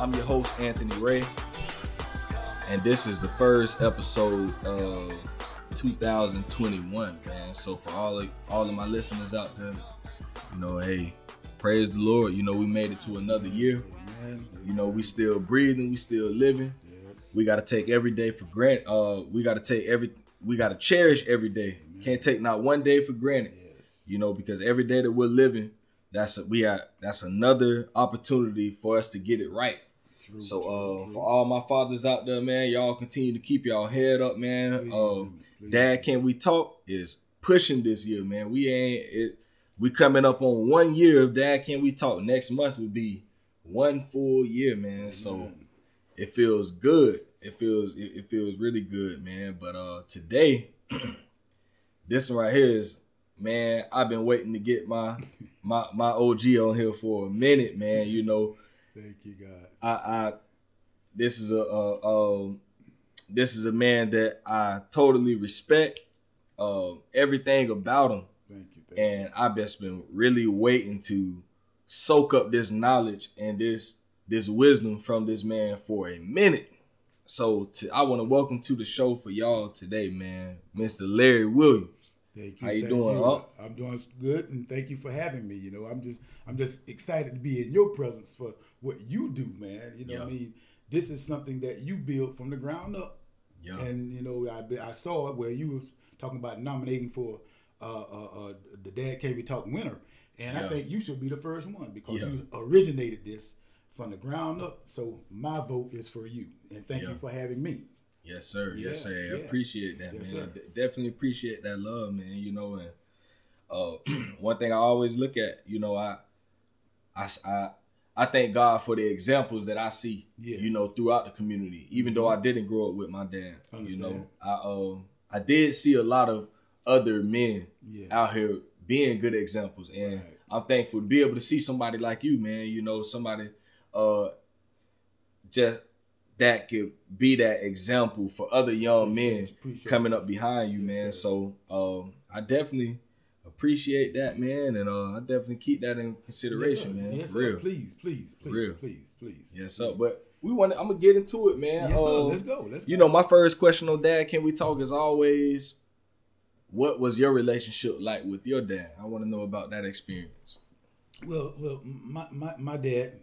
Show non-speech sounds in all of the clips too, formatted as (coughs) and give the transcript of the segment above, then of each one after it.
I'm your host, Anthony Ray, and this is the first episode of 2021, man. So for all of all of my listeners out there, you know, hey, praise the Lord. You know, we made it to another year. You know, we still breathing, we still living. We gotta take every day for granted. Uh, we gotta take every, we gotta cherish every day. Can't take not one day for granted. You know, because every day that we're living, that's a, we got that's another opportunity for us to get it right. True, So true, uh, true. for all my fathers out there, man, y'all continue to keep y'all head up, man. Please Uh, please Dad, can we talk? Is pushing this year, man. We ain't it. We coming up on one year of Dad. Can we talk? Next month will be one full year, man. So it feels good. It feels it, it feels really good, man. But uh today, (clears throat) this one right here is man. I've been waiting to get my my my OG on here for a minute, man. You know, (laughs) Thank you, God. I, I this is a, a um this is a man that I totally respect uh, everything about him, Thank you. Thank you. and I've just been really waiting to soak up this knowledge and this this wisdom from this man for a minute. So to, I want to welcome to the show for y'all today, man, Mr. Larry Williams. Thank you. How you doing, you. huh? I'm doing good, and thank you for having me. You know, I'm just, I'm just excited to be in your presence for what you do, man. You know, what I mean, this is something that you built from the ground up, Yeah, and you know, I, I saw it where you was talking about nominating for uh, uh, uh, the Dad Can We Talk winner, and Yeah. I think you should be the first one because you originated this from the ground up. So my vote is for you, and thank you for having me. Yes, sir. yes, Yeah, sir. I yeah. appreciate that, Yes, man. sir. D- definitely appreciate that love, man. You know, and uh, (clears throat) one thing I always look at, you know, I, I, I, I thank God for the examples that I see, Yes. Mm-hmm. you know, throughout the community. Even though I didn't grow up with my dad, you know, I, um, I did see a lot of other men Yeah. out here being good examples, and Right. I'm thankful to be able to see somebody like you, man. You know, somebody, uh, just that could be that example for other young Appreciate men you, coming up behind you, Yes, man. sir. So um, I definitely appreciate that, man, and uh, I definitely keep that in consideration, yes, man. Yes, real. Please, please, please, real. please, please. Yes, sir. But we want. I'm gonna get into it, man. Yes, sir. Uh, Let's go. Let's go. You go. know, my first question on Dad, can we talk? As always, what was your relationship like with your dad? I want to know about that experience. Well, well, my, my, my dad,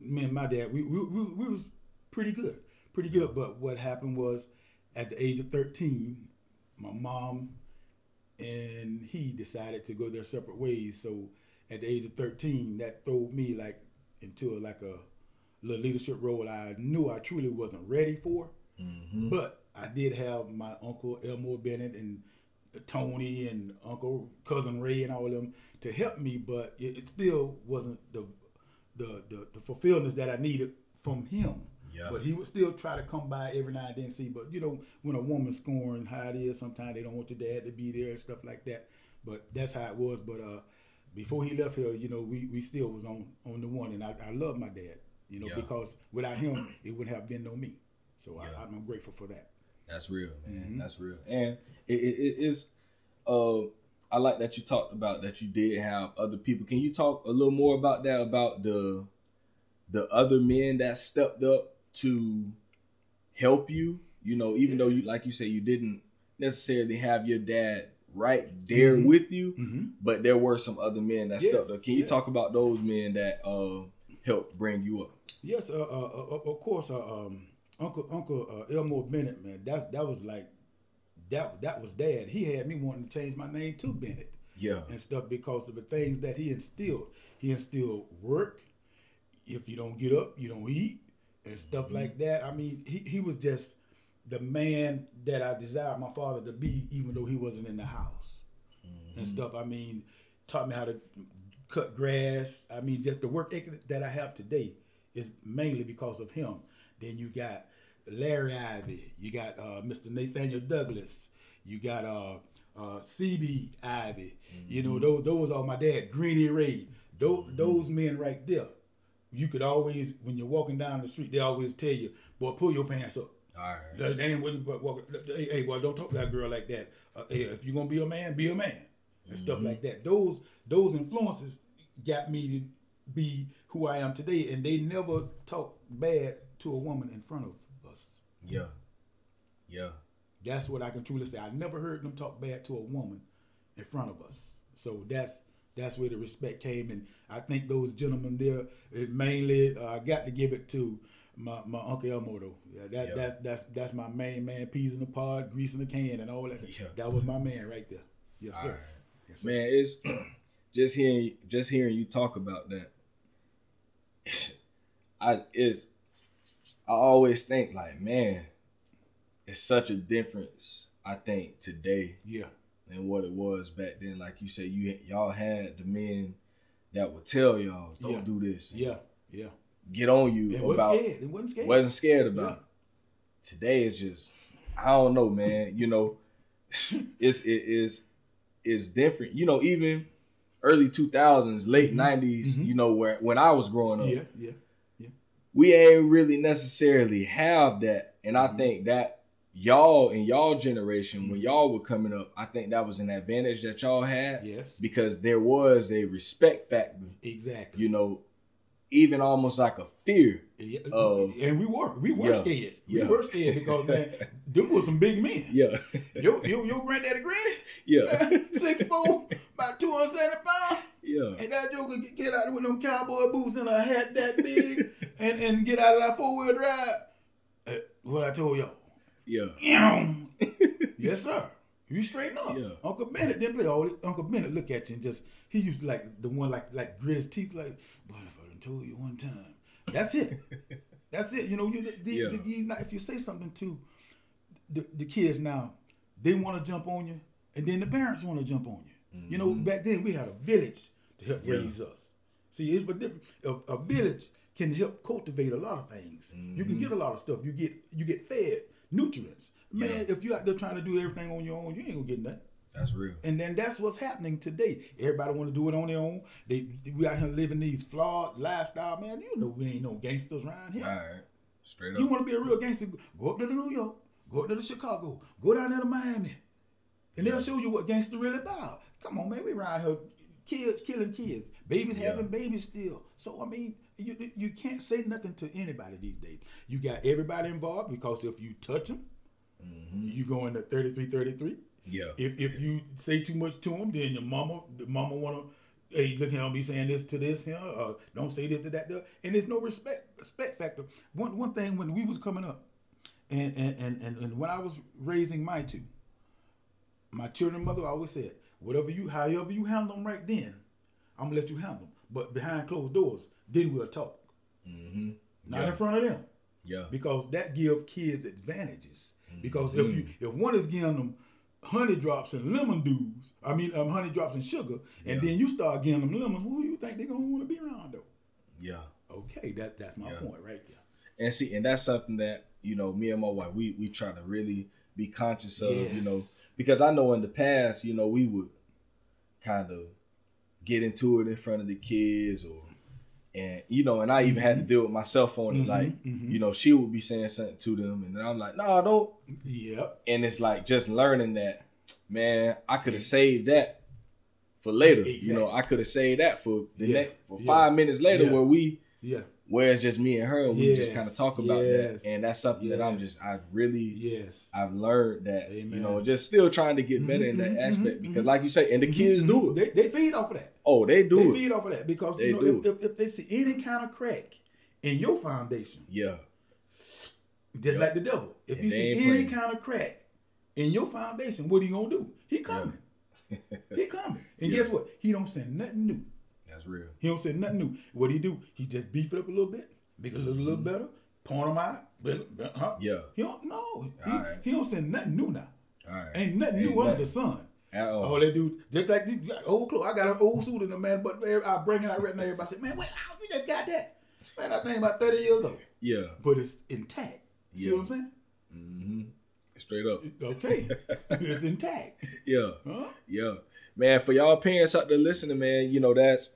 me and my dad, we, we, we, we was pretty good, pretty good. But what happened was, at the age of thirteen, my mom and he decided to go their separate ways. So at the age of thirteen, that threw me like into a, like a little leadership role I knew I truly wasn't ready for. Mm-hmm. But I did have my uncle Elmore Bennett and Tony and Uncle Cousin Ray and all of them to help me, but it, it still wasn't the, the the the fulfillment that I needed from him. Yeah. But he would still try to come by every now and then and see. But you know, when a woman's scoring how it is, sometimes they don't want your dad to be there and stuff like that. But that's how it was. But uh, before he left here, you know, we, we still was on on the one, and I, I love my dad. You know, Yeah. because without him, it wouldn't have been no me. So Yeah. I, I'm grateful for that. That's real, man. Mhm. That's real. And it, it, it is. Uh, I like that you talked about that you did have other people. Can you talk a little more about that? About the the other men that stepped up to help you. You know, even though you like you say you didn't necessarily have your dad right there Mhm. with you, Mm-hmm. but there were some other men that Yes, stepped up. Can you yes. talk about those men that uh helped bring you up? Yes, uh, uh, uh, of course, uh, um, Uncle Uncle uh, Elmore Bennett, man, that that was like that that was dad. He had me wanting to change my name to Bennett Yeah, and stuff because of the things that he instilled. He instilled work. If you don't get up, you don't eat and stuff like that. I mean, he, he was just the man that I desired my father to be, even though he wasn't in the house and stuff. I mean, taught me how to cut grass. I mean, just the work ethic that I have today is mainly because of him. Then you got Larry Ivy. You got uh, Mr. Nathaniel Douglas. You got uh, uh, CB Ivy. You know, those those are my dad, Greeny Ray. Those those men right there. You could always, when you're walking down the street, they always tell you, "Boy, pull your pants up." all right. They ain't with but walk, hey, hey, boy, don't talk to that girl like that. Uh, hey, if you're gonna be a man, be a man, and stuff Mm-hmm. like that. Those those influences got me to be who I am today. And they never talk bad to a woman in front of us. Yeah. Yeah. That's what I can truly say. I never heard them talk bad to a woman in front of us. So that's that's where the respect came, and I think those gentlemen there it mainly uh, I got to give it to my, my uncle Elmo though. Yeah, that Yeah. that's that's that's my main man. Peas in the pod, grease in the can, and all that. Yeah. That was my man right there. Yes sir. right. Yes, sir. Man, it's (clears throat) just hearing just hearing you talk about that. (laughs) I is I always think like, man, it's such a difference. I think today Yeah. Than what it was back then. Like you said, you y'all had the men that would tell y'all, "Don't Yeah. do this." Yeah. Yeah. Get on you It wasn't about. It wasn't scared. wasn't scared about. Yeah. it. Today is just I don't know, man. You know, (laughs) it's it is it's different. You know, even early two thousands, late 90s Mhm. You know, where when I was growing up, Yeah. Yeah. we ain't really necessarily have that, and I Mhm. think that y'all in y'all generation Mm-hmm. when y'all were coming up, I think that was an advantage that y'all had Yes. because there was a respect factor. Exactly. You know, even almost like a fear. Yeah, Um, and we were we were yeah, scared. We yeah. were scared because man, (laughs) them was some big men. Yeah, Your your, your granddaddy Granny, yeah, (laughs) six four, about two hundred seventy pounds. yeah. And that joker get, get out with them cowboy boots and a hat that big, (laughs) and and get out of that four wheel drive. Uh, what I told y'all. Yeah. yes, sir. You straighten up. Yeah. Uncle Bennett didn't play all. Uncle Bennett look at you and just he used like the one like like grit his teeth like, but if I done told you one time. That's it. (laughs) That's it. You know, you the, Yeah. the, the, not, if you say something to the, the kids now, they want to jump on you, and then the parents want to jump on you. You know, back then we had a village to help Mm-hmm. Yeah. raise us. See, it's but different. A, a village can help cultivate a lot of things. You can get a lot of stuff. You get you get fed nutrients. Man. Yeah. if you out there trying to do everything on your own, you ain't gonna get nothing. That's real. And then that's what's happening today. Everybody want to do it on their own. They we out here living these flawed lifestyle, man. You know we ain't no gangsters around here. All right. Straight up. You want to be a real gangster? Go up to the New York, go up to the Chicago, go down there to Miami, and they'll show you what gangster really about. Come on, man, we around here, kids killing kids, babies Yeah. having babies still. So I mean, you you can't say nothing to anybody these days. You got everybody involved because if you touch them, Mm-hmm. you go into 33, 33. yeah. If if you say too much to them, then your mama, the mama wanna, hey, look here, I'll be saying this to this here, uh, don't say this to that, there. and there's no respect respect factor. One one thing when we was coming up, and and and and, and when I was raising my two, my children mother always said, whatever you, however you handle them right then, I'm gonna let you handle them, but behind closed doors, then we'll talk, Mm-hmm. not Yeah. in front of them Yeah. because that give kids advantages. Because if Mm-hmm. you if one is giving them honey drops and lemon dews, I mean um, honey drops and sugar, and then you start giving them lemons, who do you think they're gonna want to be around though? Yeah. Okay, that that's my Yeah. point right there. And see, and that's something that you know, me and my wife, we we try to really be conscious of. You know, because I know in the past, you know, we would kind of get into it in front of the kids, or and you know, and I even had to deal with myself on it. Like, mhm. you know, she would be saying something to them, and then I'm like, no, don't. Yep. And it's like just learning that, man, I could have saved that for later. You know, I could have saved that for the Yeah. next for Yeah. five minutes later, Yeah. where we Yeah. Where it's just me and her and we just kind of talk about Yes. that and that's something that i'm just i really Yes. i've learned that you know just still trying to get better in Mhm, that mhm, aspect mhm, because mhm. like you say and the kids do it They, they feed off of that. oh they They do it They feed off of that because They you know do if, if, if they see any kind of crack in your foundation, yeah just Yep. like the devil, if And you see any playing. kind of crack in your foundation, what he gonna do? He coming. (laughs) he coming. And Yeah. guess what? He don't send nothing new. That's real He don't say nothing new. What he do? He just beef it up a little bit, make it a little, little better, point them out. Huh? Mm-hmm. yeah He don't no. He, Alright. he don't say nothing new now. all right Ain't nothing Ain't new under the sun. at all All they do, just like these old clothes. I got an old suit in the man, but I bring it out right now. Everybody say, man, wait, you just got that? Man, I think about 30 years old. yeah But it's intact. See Yeah. what I'm saying? Mm-hmm. straight up Okay. it's intact. (laughs) yeah Huh? yeah man for y'all parents out there listening man you know that's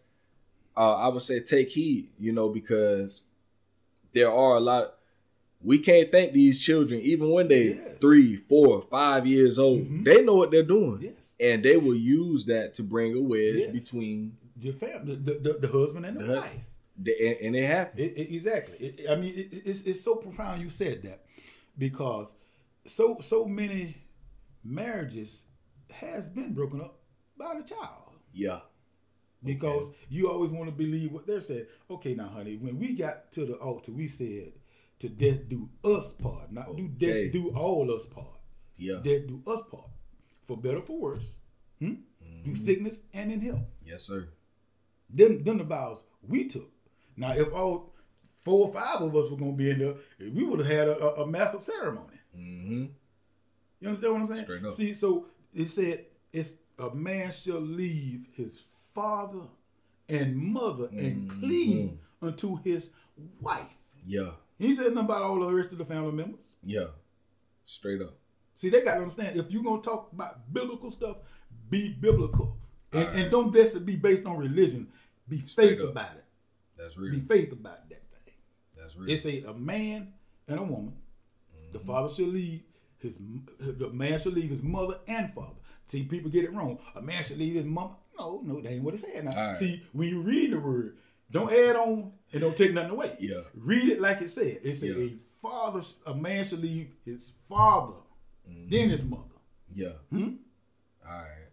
uh, i would say take heed you know because there are a lot we can't thank these children even when they Yes. three four five years old Mhm. they know what they're doing Yes. and they will use that to bring a wedge Yes. between your family, the, the, the husband and the, The wife. The- and, and it happened. It, it- exactly. It- I mean, it, it's it's so profound you said that because so so many marriages has been broken up by the child Yeah. Because you always want to believe what they're saying. Okay, now, honey, when we got to the altar, we said to death do us part, not do Okay. death do all us part. Yeah. Death do us part, for better for worse, hmm? through sickness and in health. Yes, sir. Then, them the vows we took. Now, if all four or five of us were going to be in there, we would have had a, a, a massive ceremony. Mm-hmm. You understand what I'm saying? Straight up. See, so it said, "It's a man shall leave his father and mother and Mm-hmm. cleave unto his wife." Yeah. He said nothing about all the rest of the family members. Yeah. Straight up. See, they got to understand if you're gonna talk about biblical stuff, be biblical, and, Alright. and don't just be based on religion. Be Straight faith up. about it. That's real. Be faith about that thing. That's real. It say a man and a woman. The Mm-hmm. father should leave his the man should leave his mother and father. See, people get it wrong. A man should leave his mom. No, no, that ain't what it said. Now, Alright. see, when you read the word, don't add on and don't take nothing away. Yeah. Read it like it said. It said Yeah. a father, a man should leave his father, Mm-hmm. then his mother. yeah. Hmm? All right.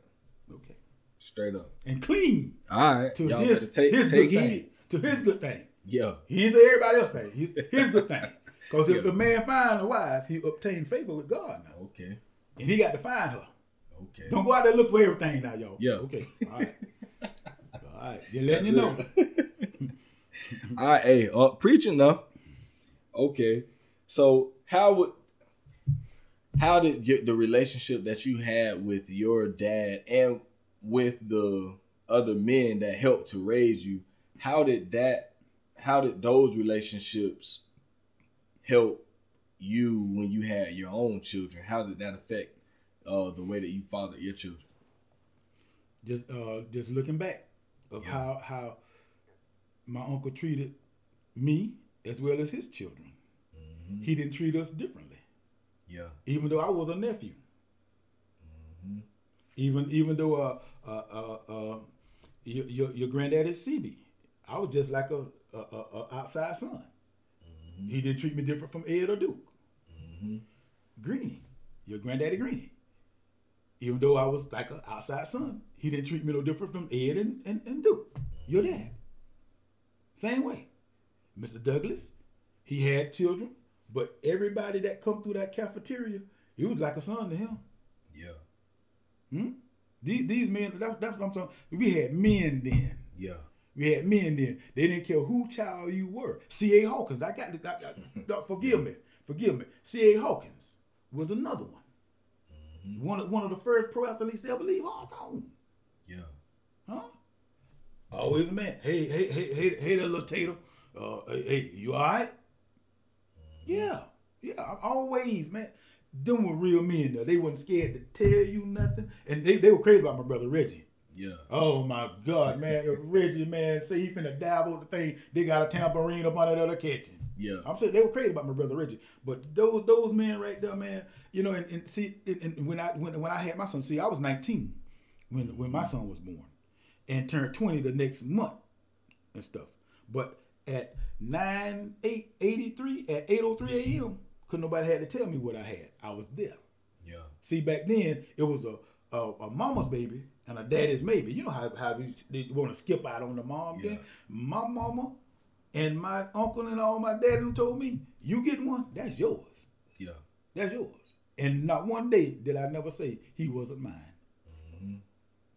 Okay. Straight up. And clean All right. to Y'all his, take his take good heed. thing. To his good thing. Yeah. He didn't say everybody else thing. His, his good thing. (laughs) Because if Yeah. the man find a wife, he obtained favor with God now. Okay. And he got to find her. Okay. Don't go out there look for everything now, y'all. Yeah. Okay. (laughs) All right. All right. Just letting you know. (laughs) All right, hey, uh, preaching now. Okay, so how would how did your, the relationship that you had with your dad and with the other men that helped to raise you? How did that? How did those relationships help you when you had your own children? How did that affect uh, the way that you fathered your children? Just uh just looking back of Yeah. how how my uncle treated me as well as his children. Mm-hmm. He didn't treat us differently. Yeah, Even though I was a nephew. Mm-hmm. Even even though uh uh uh, uh your, your your granddaddy CB, I was just like a, a, a, outside son. Mm-hmm. He didn't treat me different from Ed or Duke. hmm Greenie, your granddaddy Greenie. Even though I was like an outside son, he didn't treat me no different from Ed and, and, and Duke, your dad. Same way. Mr. Douglas, he had children, but everybody that come through that cafeteria, he was like a son to him. yeah, Hmm? These, these men, that, that's what I'm saying. We had men then. yeah, We had men then. They didn't care who child you were. C.A. Hawkins, I got, I got (laughs) forgive me, forgive me. C.A. Hawkins was another one. One, of, one of the first pro athletes to ever leave Hawthorne. yeah, Huh? Always a man. Hey, hey, hey, hey, hey, that little tater. Uh, hey, hey, you all right? Yeah, yeah, I'm always, man. Them were real men, though. They wasn't scared to tell you nothing. And they, they were crazy about my brother Reggie. yeah, Oh my God, man! Reggie, man, say he finna dabble the thing. They got a tambourine up under the other kitchen. Yeah. I'm saying they were crazy about my brother Reggie, but those those men right there, man, you know, and, and see, and, and when I when, when I had my son, see, I was 19 when when my mm. son was born, and turned 20 the next month and stuff. But at 9 8 83 at 8:03 mm-hmm. a.m. couldn't nobody had to tell me what I had. I was there. Yeah, See, back then it was a a, a mama's baby and a daddy's baby. You know how how you, want to skip out on the mom. Yeah. Then my mama and my uncle and all my dad them told me, "You get one, that's yours. yeah, That's yours." And not one day did I never say he wasn't mine. Mm-hmm.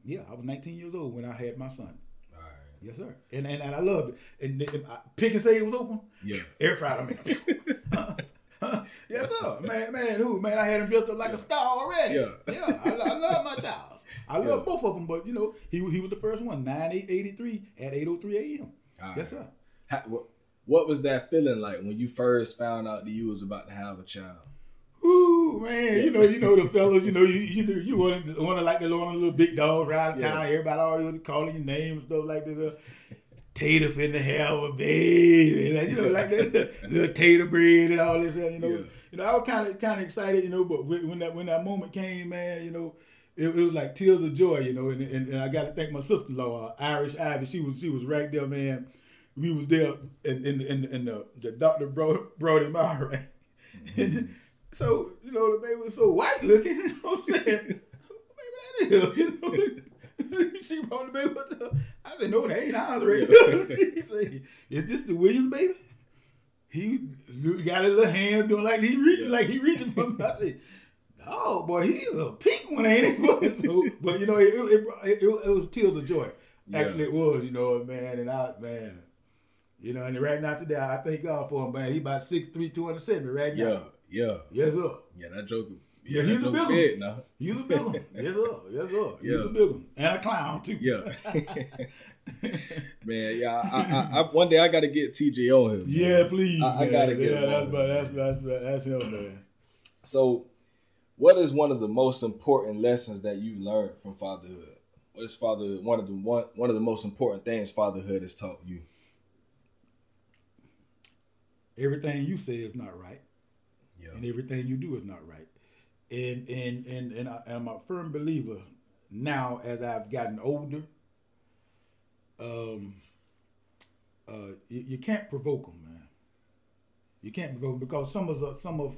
Yeah, I was 19 years old when I had my son. all right, Yes, sir. And and, and I loved it. And, and I, pick and say it was open. yeah, (laughs) Air fryer man. (laughs) yes, sir. (laughs) Man, man, who? Man, I had him built up like a star already. Yeah. Yeah. I, I love my child. I love Yeah. both of them, but you know, he he was the first one, 9883 at 803 a.m. All Yes, right. sir. How, what, what was that feeling like when you first found out that you was about to have a child? Ooh, man, you know, you know the (laughs) fellas, you know, you you you want to want to like the little, little big dogs around Yeah. town. Everybody always calling your name and stuff like this. Uh, tater finna have a baby, and, you know, like that little tater bread and all this. uh, You know, Yeah. you know, I was kind of kind of excited, you know, but when, when that when that moment came, man, you know, it, it was like tears of joy, you know. And, and, and I got to thank my sister-in-law, Irish Ivy. She was she was right there, man. We was there, and and, and, and the, the doctor brought brought him out, (laughs) right? Mm-hmm. so you know the baby was so white looking. (laughs) You know what I'm saying? (laughs) baby, that is, you know. she brought the baby. up. I said, no, that ain't ours right she said, is this the Williams baby? He got his little hand doing like he reaching, yeah. like he reaching for me. I said, oh boy, he's a pink one, ain't he? so, but you know, it it, it, it, it was tears of joy. Yeah. Actually, it was, you know, man, and I, man, you know, and right now today, I thank God for him, man. He about 6'3", 270 right now. Yeah, yeah. Yes, sir. Yeah, that joker. Yeah, yeah he's a big one. Now. He's a big one. Yes, sir. Yes, sir. He's a big one. And a clown, too. Yeah. (laughs) man, yeah. I, I, I, one day I got to get TJ on him. Yeah, please. I, got to get yeah, him. That's, that's, that's, that's him, man. So, what is one of the most important lessons that you learned from fatherhood? What is fatherhood? One of the one one of the most important things fatherhood has taught you. Everything you say is not right, yeah. and everything you do is not right. And and and and I, am a firm believer now as I've gotten older. Um, uh, you, you can't provoke them, man. You can't provoke them because some of us, some of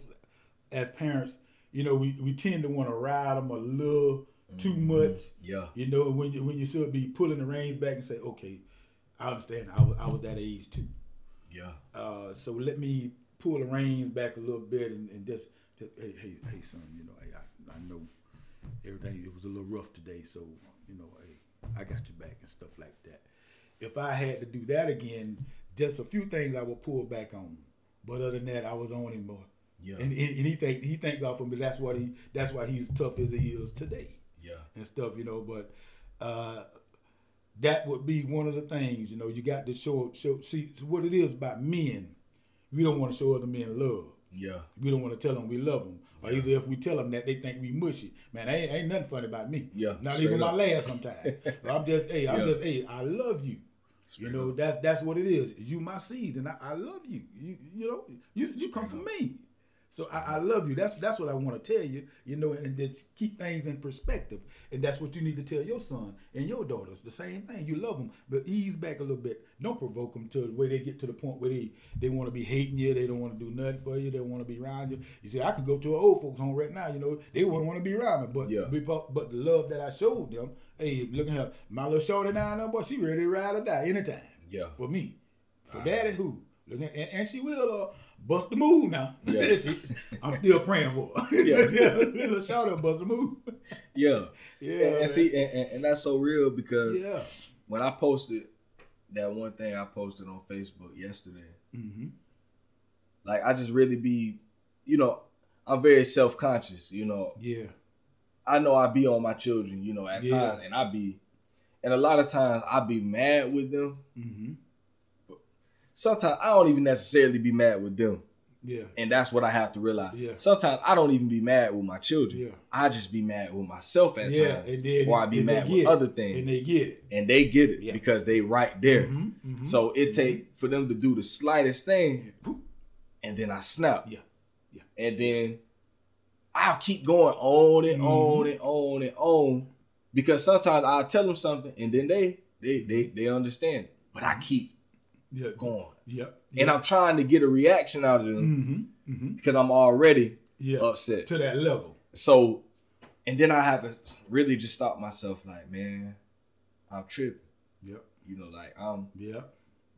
as parents, you know, we, we tend to want to ride them a little too mm-hmm. much. Yeah. You know, when you when you should be pulling the reins back and say, okay, I understand. I was I was that age too. Yeah. Uh, so let me pull the reins back a little bit and, and just, just, hey hey hey son, you know, hey, I, I know everything it was a little rough today, so you know, hey, I got your back and stuff like that. If I had to do that again, just a few things I would pull back on. But other than that, I was on him more. Yeah. And, and, and he thank he thank God for me. That's what he that's why he's tough as he is today. Yeah. And stuff, you know. But uh, that would be one of the things, you know. You got to show show see what it is about men. We don't want to show other men love. Yeah. We don't want to tell them we love them. Or either if we tell them that they think we mushy. Man, ain't, ain't nothing funny about me. Yeah. Not even up. my laugh sometimes. (laughs) I'm just, hey, I'm yeah. just, hey, I love you. Straight you know, up. that's that's what it is. You my seed, and I, I love you. You you know, you you come from me. So I, I, love you. That's that's what I want to tell you. You know, and, and keep things in perspective. And that's what you need to tell your son and your daughters. The same thing. You love them, but ease back a little bit. Don't provoke them to where they get to the point where they they want to be hating you. They don't want to do nothing for you. They don't want to be around you. You see, I could go to an old folks home right now. You know, they wouldn't want to be around me. But yeah. but, but the love that I showed them. Hey, look at her. My little shorty now, there, boy, she ready to ride or die anytime. Yeah. For me. For All daddy, right. who? Look at, and, and she will. Uh, bust the move now. Yeah. (laughs) I'm still praying for her. (laughs) Yeah. (laughs) yeah. Little shout out, bust the move. Yeah. Yeah. And, and see, and, and, that's so real because yeah. when I posted that one thing I posted on Facebook yesterday, mm-hmm. like I just really be, you know, I'm very self conscious, you know. Yeah. I know I be on my children, you know, at yeah. times, and I be, and a lot of times I be mad with them. Mm-hmm sometimes I don't even necessarily be mad with them. Yeah. And that's what I have to realize. Yeah. Sometimes I don't even be mad with my children. Yeah. I just be mad with myself at yeah. times. And then, or I be mad with it. other things. And they get it. And they get it yeah. because they right there. Mm-hmm. Mm-hmm. So it mm-hmm. take for them to do the slightest thing and then I snap. Yeah. Yeah. And then I'll keep going on and mm-hmm. on and on and on. Because sometimes I'll tell them something and then they they they, they understand. But I keep yeah. going. Yep. And I'm trying to get a reaction out of them mm-hmm. Mm-hmm. because I'm already yeah. upset to that level. So, and then I have to really just stop myself, like, man, I'm tripping. Yep. You know, like I'm. Yeah.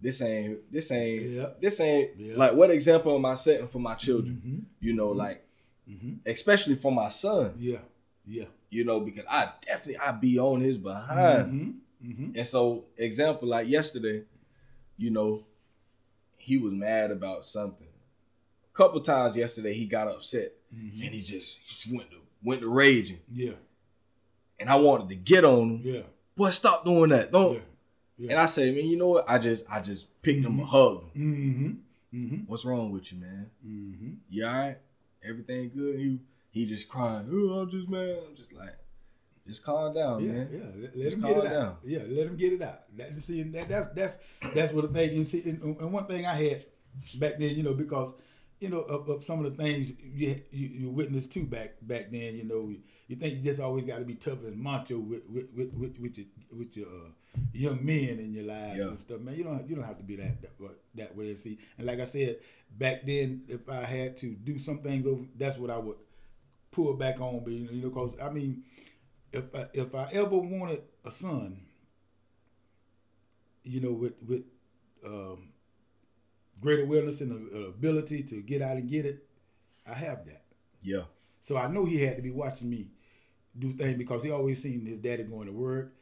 This ain't. This ain't. Yeah. This ain't. Like, what example am I setting for my children? Mm-hmm. You know, Mm-hmm. like, Mm-hmm. especially for my son. Yeah. Yeah. You know, because I definitely I be on his behind. Mm-hmm. And so, example like yesterday, you know, he was mad about something. A couple times yesterday, he got upset Mm-hmm. and he just, he just went to went to raging. Yeah. And I wanted to get on him. Yeah. Boy, stop doing that. Don't. Yeah. Yeah. And I say, man, you know what? I just I just picked him a hug. Mm-hmm. Mm-hmm. What's wrong with you, man? Mm-hmm. You all right? Everything good? He he just crying. Oh, I'm just mad. I'm just like, just calm down, Yeah, man. yeah. Let, let him get it down. out. Yeah, let him get it out. That, see, that, that's that's that's what the thing. You see, and, and one thing I had back then, you know, because you know of, of some of the things you, you you witnessed too back back then. You know, you think you just always got to be tough and macho with with with, with, with your with your uh, young men in your lives Yeah. and stuff, man. You don't you don't have to be that that, that way. See, and like I said back then, if I had to do some things over, that's what I would pull back on. But you know, because I mean, if I, if I ever wanted a son, you know, with with um, great awareness and ability to get out and get it, I have that. Yeah. So I know he had to be watching me do things because he always seen his daddy going to work,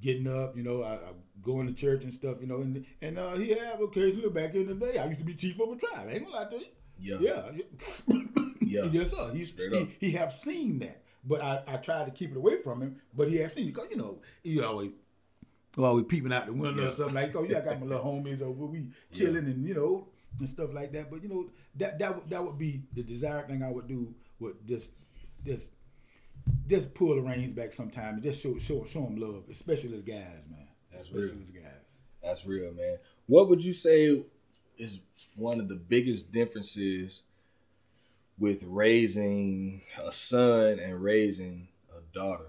getting up, you know, I, I going to church and stuff, you know, and and uh, he had occasionally back in the day. I used to be chief of a tribe. I ain't gonna lie to you. Yeah. Yeah. (laughs) Yeah. yes, sir. He's, he, he have seen that. But I, I tried to keep it away from him, but he have seen it. Because, you know, he always always peeping out the window Yeah. or something like, oh, yeah, I got my little homies over, we chilling and, you know, and stuff like that. But, you know, that that would, that would be the desired thing I would do, would just, just, just pull the reins back sometime and just show, show, show them love, especially the guys, man. That's especially real. the guys. That's real, man. What would you say is one of the biggest differences with raising a son and raising a daughter?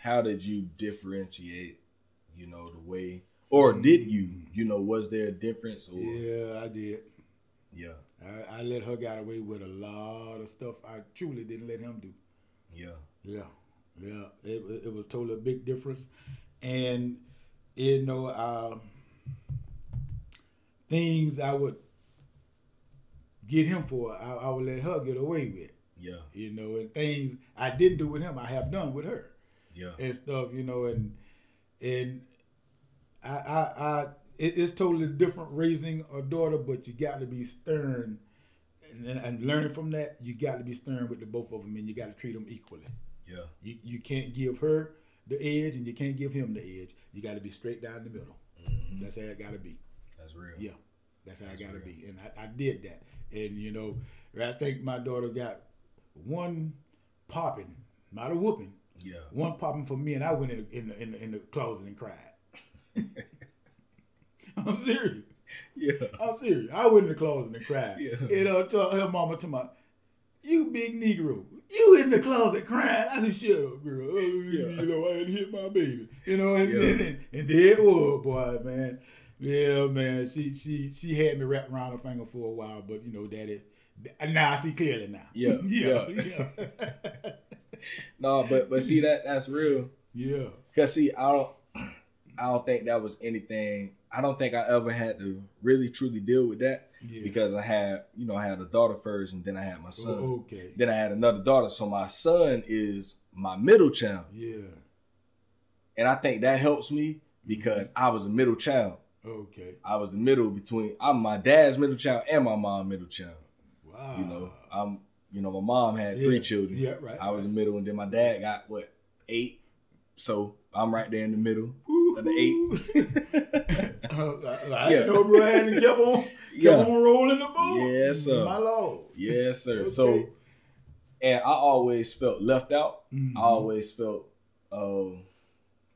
How did you differentiate, you know, the way or did you? You know, was there a difference or Yeah, I did. yeah, I, I let her get away with a lot of stuff I truly didn't let him do. yeah, Yeah, yeah. It, it- was totally a big difference, and you know, uh, things I would get him for, I, I would let her get away with. yeah, You know, and things I didn't do with him, I have done with her yeah, and stuff. You know, and and I I, I it, it's totally different raising a daughter, but you got to be stern. And, and, learning from that, you got to be stern with the both of them, and you got to treat them equally. yeah, You you can't give her the edge and you can't give him the edge. You got to be straight down the middle. Mm-hmm. That's how it got to be. that's real. Yeah, that's how I got to real. be. And I, I did that. And you know, I think my daughter got one popping, not a whooping, Yeah. one popping for me, and I went in the, in the, in the, in the closet and cried. (laughs) I'm serious. Yeah. I'm serious. I went in the closet and cried. Yeah. And uh, told her mama to my, you big Negro, you in the closet crying. I said, shut up, girl. Yeah. You know, I had hit my baby. You know, and, Yeah. and, and there it was, boy, man. Yeah, man. She she she had me wrapped around her finger for a while, but you know, daddy. Now I see clearly now. Yeah, (laughs) yeah, yeah. yeah. (laughs) No, but but see that that's real. yeah. Cause see, I don't, I don't think that was anything. I don't think I ever had to really truly deal with that Yeah. because I had, you know, I had a daughter first, and then I had my son. Oh, okay. Then I had another daughter. So my son is my middle child, Yeah. and I think that helps me because I was a middle child. Okay. I was the middle between. I'm my dad's middle child and my mom's middle child. Wow. You know, I'm. You know, my mom had three children. Yeah, right, I was right. the middle, and then my dad got what eight. So I'm right there in the middle of the eight. (laughs) Uh, I Yeah. didn't know bro had to kept on, kept Yeah. on rolling the ball. Yes, sir. My lord. yes, sir. Okay. So, and I always felt left out. Mhm. I always felt, uh, I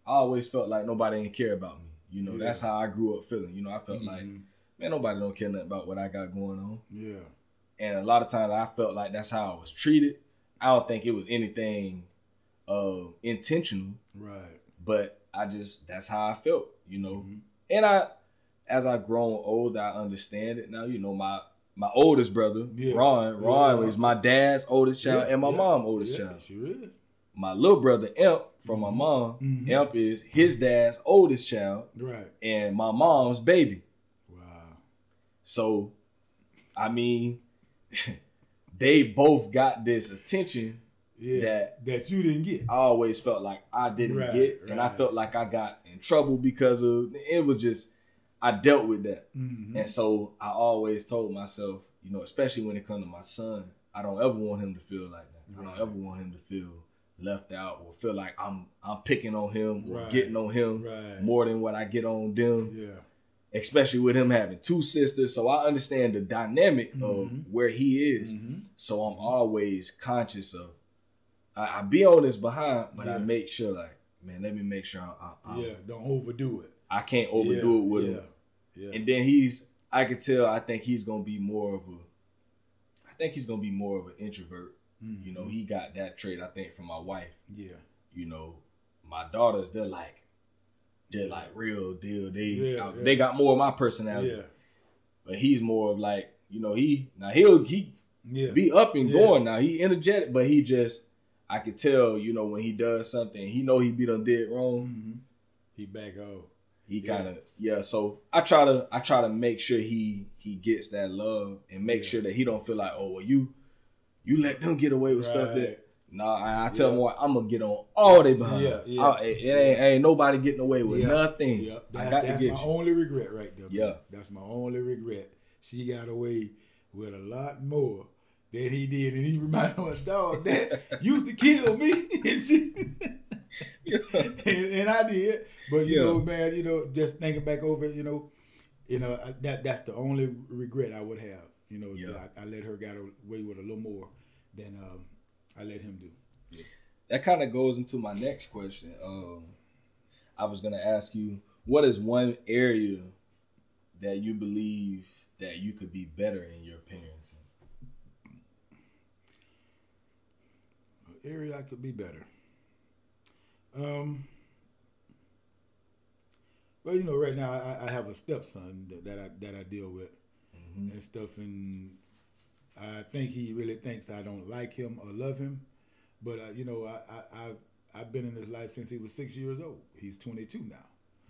always felt like nobody didn't care about me. You know, Yeah. that's how I grew up feeling. You know, I felt like, Mhm. man, nobody don't care nothing about what I got going on. Yeah. And a lot of times I felt like that's how I was treated. I don't think it was anything uh, intentional, Right. but I just that's how I felt. You know, Mhm. and I, as I've grown older, I understand it now. You know, my my oldest brother, Yeah. Ron, Yeah. Ron was my dad's oldest child Yeah, and my yeah, mom's oldest yeah, child. She is. My little brother Imp from my mom, Mhm. Imp is his dad's oldest child Right. and my mom's baby. Wow. So, I mean, (laughs) they both got this attention Yeah. That- that you didn't get. I always felt like I didn't Right, get, and I felt like I got in trouble because of it was just I dealt with that. Mhm. And so I always told myself, you know, especially when it comes to my son, I don't ever want him to feel like that. I don't ever want him to feel left out or feel like I'm I'm picking on him or Right. getting on him Right. more than what I get on them. Yeah. Especially with him having two sisters, so I understand the dynamic Mhm. of where he is. Mhm. So I'm always conscious of. I, I be on his behind, but I make sure like, man, let me make sure I, I, I'm- Yeah. Don't overdo it. I can't overdo yeah. it with yeah. him. Yeah. And then he's, I could tell, I think he's gonna be more of a, I think he's gonna be more of an introvert Mm-hmm. You know, he got that trait I think from my wife. Yeah. You know, my daughters they're like they're like real deal. They Yeah, uh, yeah. they got more of my personality. Yeah. But he's more of like, you know, he now he'll he Yeah. be up and going now. He energetic, but he just I could tell, you know, when he does something, he know he be done did wrong. hmm He back off. He kind of yeah. So I try to I try to make sure he he gets that love and make sure that he don't feel like oh well you you let them get away with stuff that nah. I, I tell Yeah. him what I'm gonna get on all they behind. Yeah, yeah. I- it, it ain't, ain't nobody getting away with Yeah. nothing. Yeah. I got to that's get my you. only regret right there. Yeah. That's my only regret. She got away with a lot more than he did, and he reminded (laughs) my dog that used to kill me, (laughs) and she. (laughs) and, and I did, but you Yeah. know, man, you know, just thinking back over it, you know, you know I- that that's the only regret I would have. You know, Yeah. I, I let her get away with a little more than um, I let him do. Yeah. that kind of goes into my next question. Um, I was gonna ask you, what is one area that you believe that you could be better in your parenting? area I could be better. Um. Well, you know, right now I, I have a stepson that, that I that I deal with Mhm. and stuff, and I think he really thinks I don't like him or love him. But uh, you know, I, I I've I've been in his life since he was six years old. He's 22 now.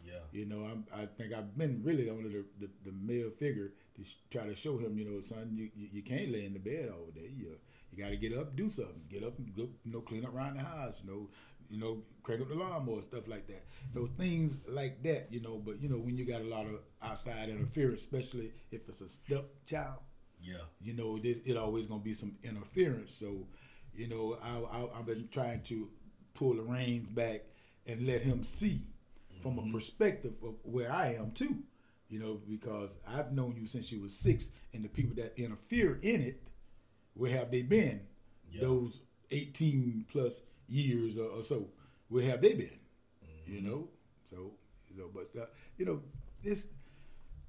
Yeah, You know, I'm, I think I've been really only the, the, the male figure to sh- try to show him, you know, son, you, you, you can't lay in the bed all day. You, you got to get up, do something. Get up and go, you know, clean up around the house, you know, you know, crank up the lawnmower, stuff like that. Those things like that, you know. But you know, when you got a lot of outside interference, especially if it's a stepchild, yeah, you know, it, it always gonna be some interference. So, you know, I, I I've been trying to pull the reins back and let him see from a perspective of where I am too. You know, because I've known you since you was six, and the people that interfere in it, where have they been? Yeah. Those eighteen plus years or, or so, where have they been? You know, so you know, but uh, you know, this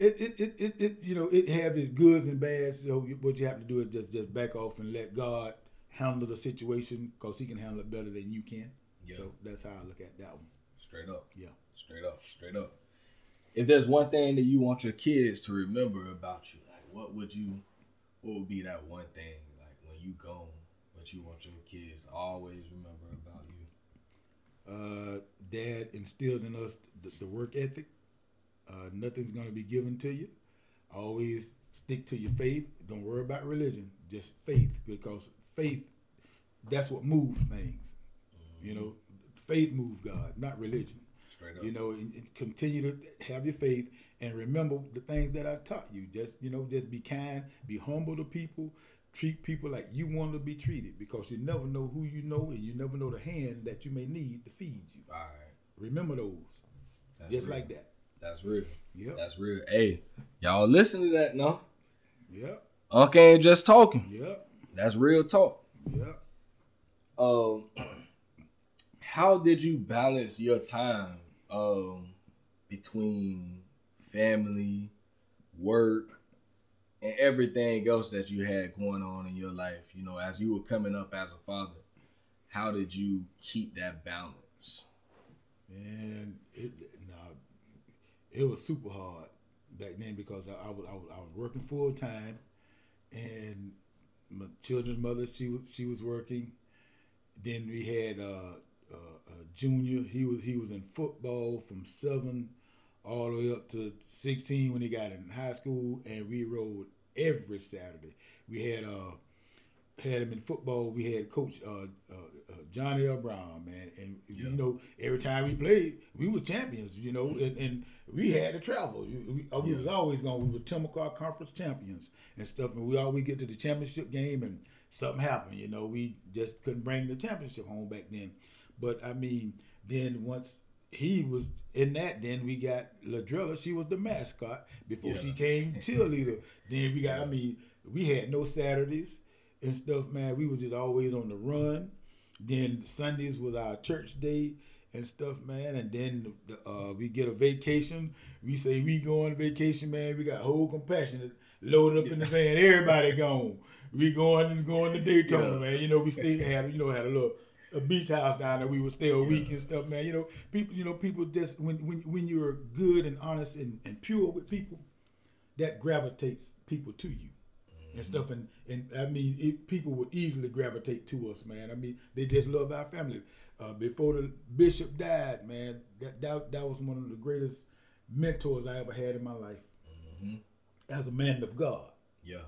it, it, it, it, you know it have its goods and bads. So what you have to do is just just back off and let God handle the situation because He can handle it better than you can. Yeah. So that's how I look at that one. straight up, Yeah. straight up, straight up. If there's one thing that you want your kids to remember about you, like what would you, what would be that one thing, like when you gone, what you want your kids to always remember about you? Uh, Dad instilled in us the, the work ethic. Uh, nothing's gonna be given to you. Always stick to your faith. Don't worry about religion. Just faith, because faith, that's what moves things. You know, faith moves God, not religion. Straight up. You know, and, and continue to have your faith and remember the things that I taught you. Just you know, just be kind, be humble to people, treat people like you want to be treated because you never know who you know and you never know the hand that you may need to feed you. All right. Remember those, That's just real. like that. That's real. Yep. That's real. Hey, y'all listen to that, no? Yep. Uncle ain't just talking. Yep. That's real talk. Yep. Um, how did you balance your time um between family, work, and everything else that you had going on in your life? You know, as you were coming up as a father, how did you keep that balance? And it it was super hard back then because I, I was I was, I was working full time, and my children's mother she was she was working. Then we had uh, uh, uh, Junior. He was he was in football from seven all the way up to sixteen when he got in high school, and we rode every Saturday. We had uh had him in football. We had Coach uh, uh, Johnny L. Brown, man, and Yeah. you know every time we played, we were champions. You know, and, and we had to travel. We, we, uh, we was always going. We were Timocar Conference champions and stuff, and we always get to the championship game, and something happened. You know, we just couldn't bring the championship home back then. But I mean, then once he was in that, then we got Ladrilla. She was the mascot before Yeah. she came (laughs) cheerleader. then we got. I mean, we had no Saturdays and stuff, man. We was just always on the run. Then Sundays was our church day and stuff, man. And then the, uh, we get a vacation. We say we go on vacation, man. We got whole compassion loaded up in the van. Everybody gone. we going and going to Daytona, Yeah. man. You know, we stay had you know had a little a beach house down there. We would stay a week and stuff, man. You know, people you know people just when when when you're good and honest and, and pure with people, that gravitates people to you and stuff. And and I mean, it, people would easily gravitate to us, man. I mean, they just love our family. Uh, before the bishop died, man, that, that that was one of the greatest mentors I ever had in my life as a man of God. Yeah.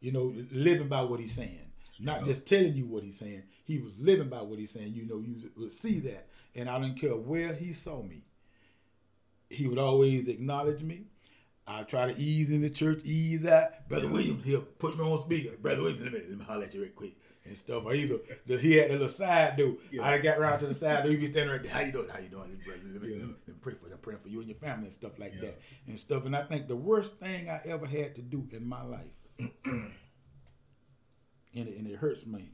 You know, living by what he's saying, not up. just telling you what he's saying. He was living by what he's saying. You know, you would see that, and I don't care where he saw me. He would always acknowledge me. I try to ease in the church, ease out. Brother Williams, he'll put me on speaker. Brother Williams, let me, let me holler at you real quick and stuff. Or either the, he had a little side dude. Yeah. I got around to the side door. He be standing right there. How you doing? How you doing, brother? Let me, Yeah. let me, pray for you. I'm praying for you and your family and stuff like Yeah. that and stuff. And I think the worst thing I ever had to do in my life, (clears throat) and it, and it hurts me.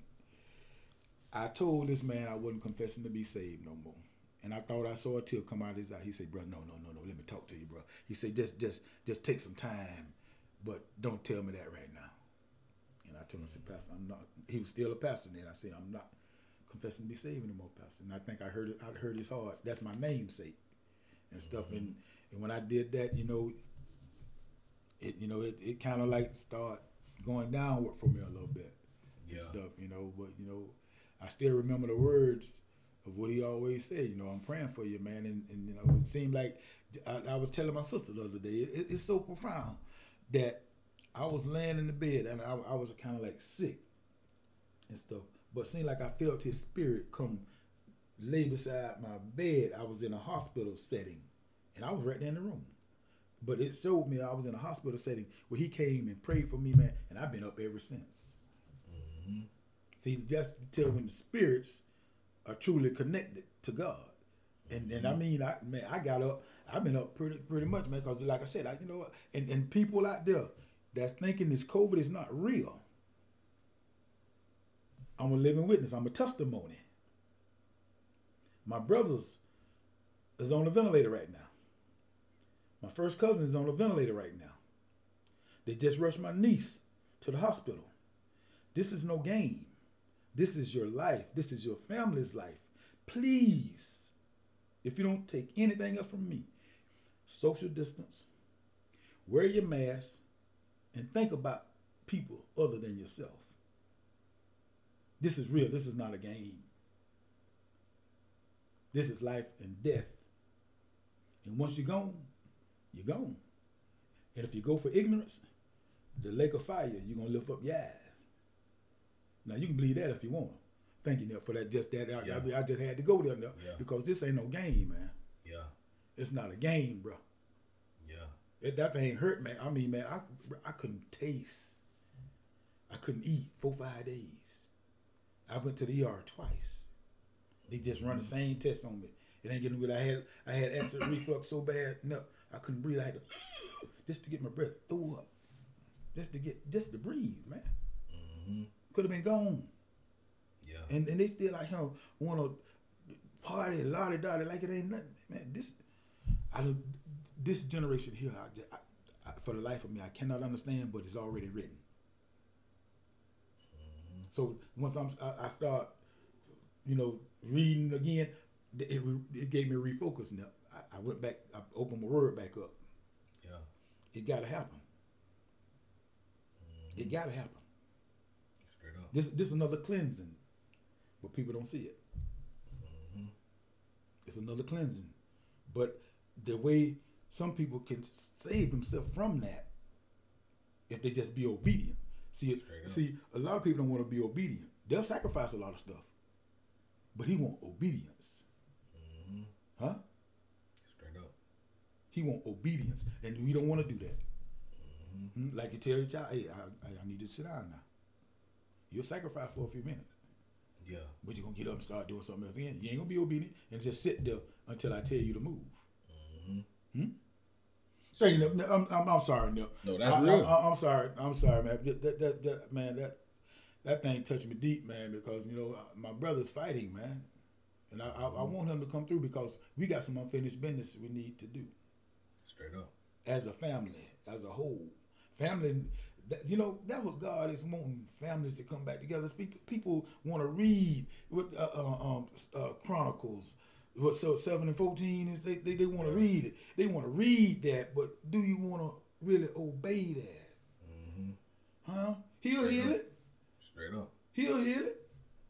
I told this man I wasn't confessing to be saved no more. And I thought I saw a tear come out of his eye. He said, "Bro, no, no, no. Let me talk to you, bro." He said, "Just, just, just take some time, but don't tell me that right now." And I told him, "I said, mm-hmm. Pastor, I'm not." He was still a pastor then. I said, "I'm not confessing to be saved anymore, Pastor." And I think I heard it. I heard his heart. That's my namesake and stuff. And mm-hmm. and when I did that, you know, it you know it, it kind of like start going downward for me a little bit Yeah. and stuff, you know. But you know, I still remember the words of what he always said. You know, I'm praying for you, man. And, and you know, it seemed like I, I was telling my sister the other day. It, it's so profound that I was laying in the bed and I, I was kind of like sick and stuff. But it seemed like I felt his spirit come lay beside my bed. I was in a hospital setting, and I was right there in the room. But it showed me I was in a hospital setting where he came and prayed for me, man, and I've been up ever since. Mm-hmm. See, that's tell when the spirits are truly connected to God. And and I mm-hmm. mean, I man, I got up. I've been up pretty pretty much, man. Because like I said, I you know, what, and and people out there that's thinking this COVID is not real. I'm a living witness. I'm a testimony. My brothers is on a ventilator right now. My first cousin is on a ventilator right now. They just rushed my niece to the hospital. This is no game. This is your life. This is your family's life. Please, if you don't take anything else from me, social distance, wear your mask, and think about people other than yourself. This is real. This is not a game. This is life and death. And once you're gone, you're gone. And if you go for ignorance, the lake of fire, you're gonna lift up your eyes. Now you can believe that if you want. Thank you, Nell, for that. Just that, I, Yeah. I, I just had to go there, Nell, Yeah. because this ain't no game, man. Yeah. It's not a game, bro. Yeah. It, that thing hurt, man. I mean, man, I I couldn't taste. I couldn't eat four five days. I went to the ER twice. They just run the same test on me. It ain't getting good. I had I had acid (coughs) reflux so bad, no, I couldn't breathe. I had to just to get my breath throw up, just to get just to breathe, man. Could have been gone, Yeah. and and they still like him want to party, lottie dotty like it ain't nothing, man. This I don't. This generation here, I, just- I, I, for the life of me, I cannot understand, but it's already written. Mm-hmm. So once I'm, I, I start, you know, reading again, it, it gave me a refocus. Now I, I went back, I opened my word back up. Yeah. It got to happen. It mm-hmm. got to happen. This this another cleansing, but people don't see it. Mm-hmm. It's another cleansing, but the way some people can save themselves from that, if they just be obedient. See, it, Straight up. see, a lot of people don't want to be obedient. They'll sacrifice a lot of stuff, but he want obedience, mm-hmm. huh? Straight up. He want obedience, and we don't want to do that. Mm-hmm. Hmm? Like you tell your child, "Hey, I, I, I need you to sit down now." You'll sacrifice for a few minutes. Yeah. But you're gonna get up and start doing something else again. You ain't gonna be obedient and just sit there until I tell you to move. Hmm? Say, no, no, I'm, I'm, I'm sorry, no. No, that's I, real. I, am sorry. I'm sorry, man. That, that, that, that- man, that that thing touched me deep, man, because you know my brother's fighting, man, and I, I, I want him to come through because we got some unfinished business we need to do Straight up. as a family, as a whole. Family, That, you know, that was God is wanting families to come back together. People, people want to read what uh, uh, um, uh, Chronicles, what so seven and fourteen is. They they, they want to read it. They want to read that, but do you want to really obey that? Huh? He'll heal it. Straight up. He'll heal it.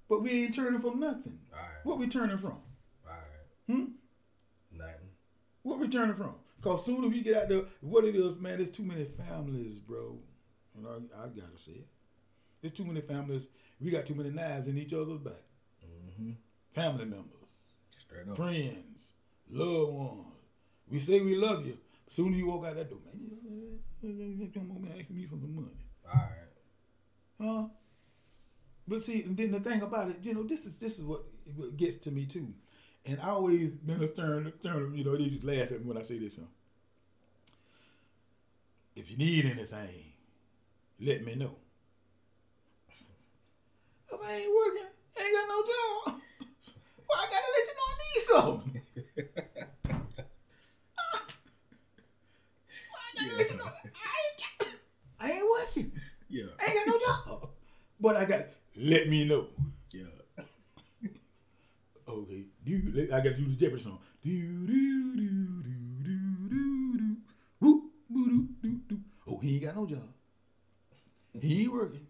But we ain't turning from nothing. All right. What we turning from? All right. Hmm? Nothing. What we turning from? Cause sooner we get out there, what it is, man, there's too many families, bro. I, I gotta say it. There's too many families. We got too many knives in each other's back. Mm-hmm. Family members, Straight up. friends, loved ones. We say we love you. Soon as you walk out that door, man. Come on, man, asking me for some money. All right. Huh? But see, and then the thing about it, you know, this is this is what, what gets to me too. And I always been a stern, stern, you know, they just laugh at me when I say this. Huh? If you need anything, let me know. If I ain't working, ain't got no job. (laughs) Well, I gotta let you know I need something. (laughs) Well, I gotta let you know I ain't, got, (coughs) I ain't working. Yeah. I ain't got no job. (laughs) But I got let me know. Yeah. Okay. Do I gotta do the Jeopardy song. Do do do do do do do. Whoop boo doo doo doo. Oh, he ain't got no job. He ain't working.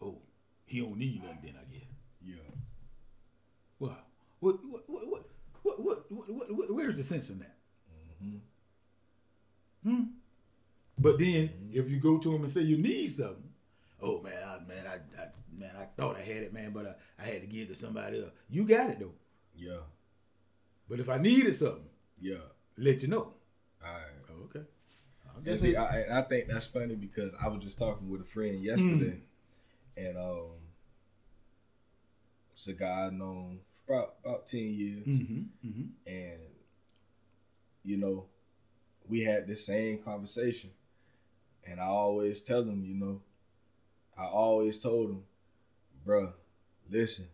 Oh, he don't need nothing then I guess. Yeah. Wow. What what what what what what what, what, what where's the sense in that? Mm-hmm. Hmm. But then if you go to him and say you need something, oh man, I, man, I, I man, I thought I had it, man, but I, I had to give it to somebody else. You got it though. Yeah. But if I needed something, Yeah. let you know. All right. Oh, okay. I see, I, I think that's funny because I was just talking with a friend yesterday, and um, it's a guy I've known for about about ten years, mm-hmm, mm-hmm. and you know, we had the same conversation, and I always tell him, you know, I always told him, bruh, listen,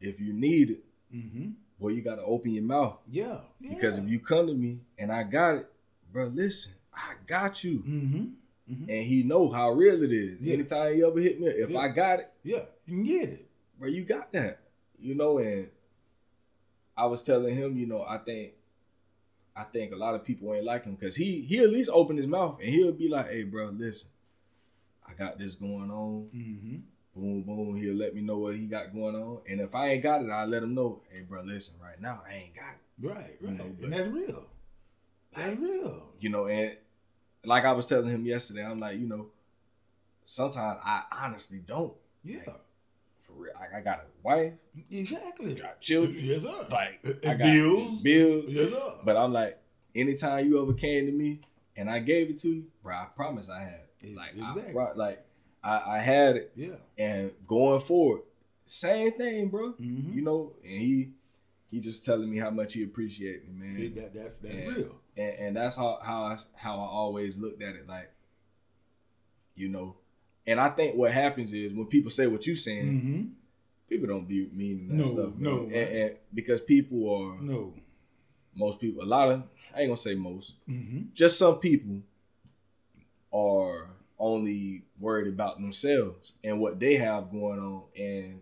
if you need it, Mm-hmm. well, you got to open your mouth Yeah. yeah. because if you come to me and I got it, bruh, listen, I got you. Mm-hmm. and he know how real it is. Yeah. Anytime he ever hit me, if Yeah. I got it, Yeah, you can get it. bro, you got that. You know, and I was telling him, you know, I think I think a lot of people ain't like him because he he at least open his mouth and he'll be like, hey, bro, listen, I got this going on. Mm-hmm. Boom, boom. He'll let me know what he got going on, and if I ain't got it, I'll let him know. Hey, bro, listen, right now I ain't got it. Right, You right. know, but- and that's real. That's real. You know, and like I was telling him yesterday, I'm like, you know, sometimes I honestly don't. Yeah. For real, I, I got a wife, Exactly. got children, Yes, sir. like I got bills. bills. Yes, sir. But I'm like, anytime you ever came to me and I gave it to you, bro, I promise I had. it. Like, exactly. I, like I, I had it, yeah. and going forward, same thing, bro. Mm-hmm. You know, and he he just telling me how much he appreciate me, man. See, that, that's that's And- real. and, and that's how how I, how I always looked at it. Like, you know, and I think what happens is when people say what you saying, Mm-hmm. people don't be meaning that No, stuff. man. no, and, and because people are No. most people, a lot of I ain't gonna say most, Mm-hmm. just some people are only worried about themselves and what they have going on, and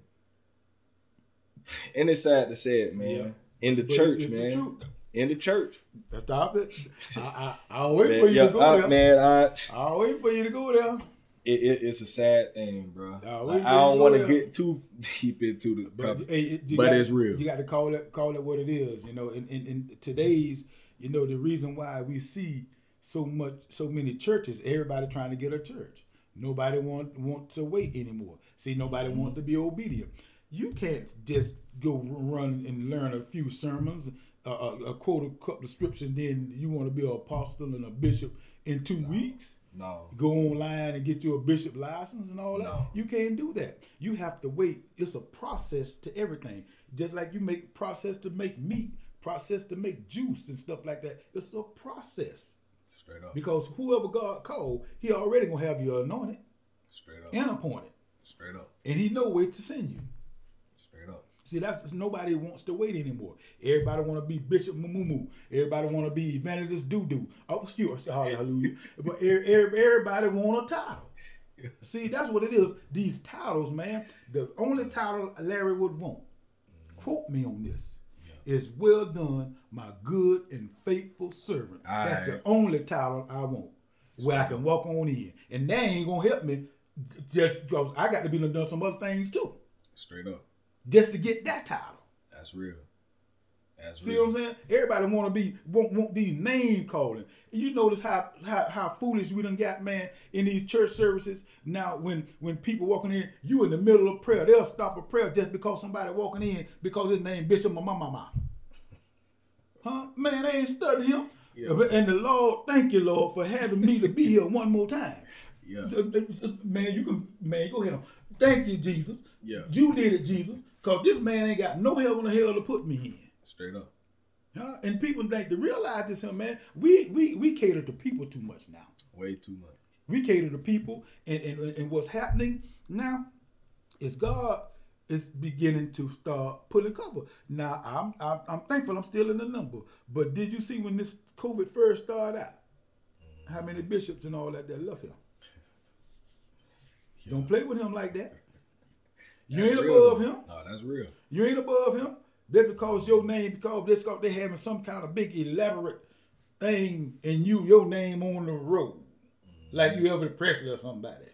and it's sad to say it, man. Yeah. In the But church, the man. truth. In the church, Stop it. I, I, I'll wait man, for you yeah, to go I- there. man, I, I'll wait for you to go there. it, it, it's a sad thing, bro. Nah, Like, I don't want to get too (laughs) deep into the, But, it- but gotta- it's real. You got to call it call it what it is. You know, in, in, in today's, you know, the reason why we see so much, so many churches, everybody trying to get a church. Nobody want want to wait anymore. See, nobody want to be obedient. You can't just go run and learn a few sermons, uh, a, quote a couple of scriptures, then you want to be an apostle and a bishop in two weeks no, go online and get you a bishop license and all that. No. You can't do that. You have to wait. It's a process to everything. Just like you make process to make meat, process to make juice and stuff like that. It's a process. straight up, Because whoever God called, he already gonna have you anointed straight up, and appointed. straight up, And he know where to send you. See, that's nobody wants to wait anymore. Everybody want to be Bishop Mumumu. Everybody want to be Evangelist Doo Doo. Oh, excuse me, hallelujah. (laughs) but er- er- everybody want a title. See, that's what it is. These titles, man. The only title Larry would want, quote me on this, is well done, my good and faithful servant. That's the only title I want. Where I can walk on in. And that ain't gonna help me just because I got to be done some other things too. Straight up. Just to get that title. That's real. That's See real. what I'm saying? Everybody want to be want, want these name calling. You notice how, how how foolish we done got, man, in these church services. Now, when when people walking in, you in the middle of prayer, they'll stop a prayer just because somebody walking in because his name Bishop Mama Mama. Huh? Man, they ain't studying him. Yeah. And the Lord, thank you, Lord, for having me to be here (laughs) one more time. Yeah. Uh, uh, uh, man, you can man, go ahead on. Thank you, Jesus. Yeah. You did it, Jesus. Cause this man ain't got no heaven or hell to put me in. Straight up. Huh? And people think to realize this, man, we, we we cater to people too much now. Way too much. We cater to people, and, and, and what's happening now is God is beginning to start pulling cover. Now, I'm, I'm I'm thankful I'm still in the number, but did you see when this COVID first started out, how many bishops and all that that left him? Don't play with him like that. You That's ain't real, above him. No, that's real. You ain't above him. Just because your name, because this because they having some kind of big elaborate thing and you your name on the road. Like you Elvis Presley or somebody.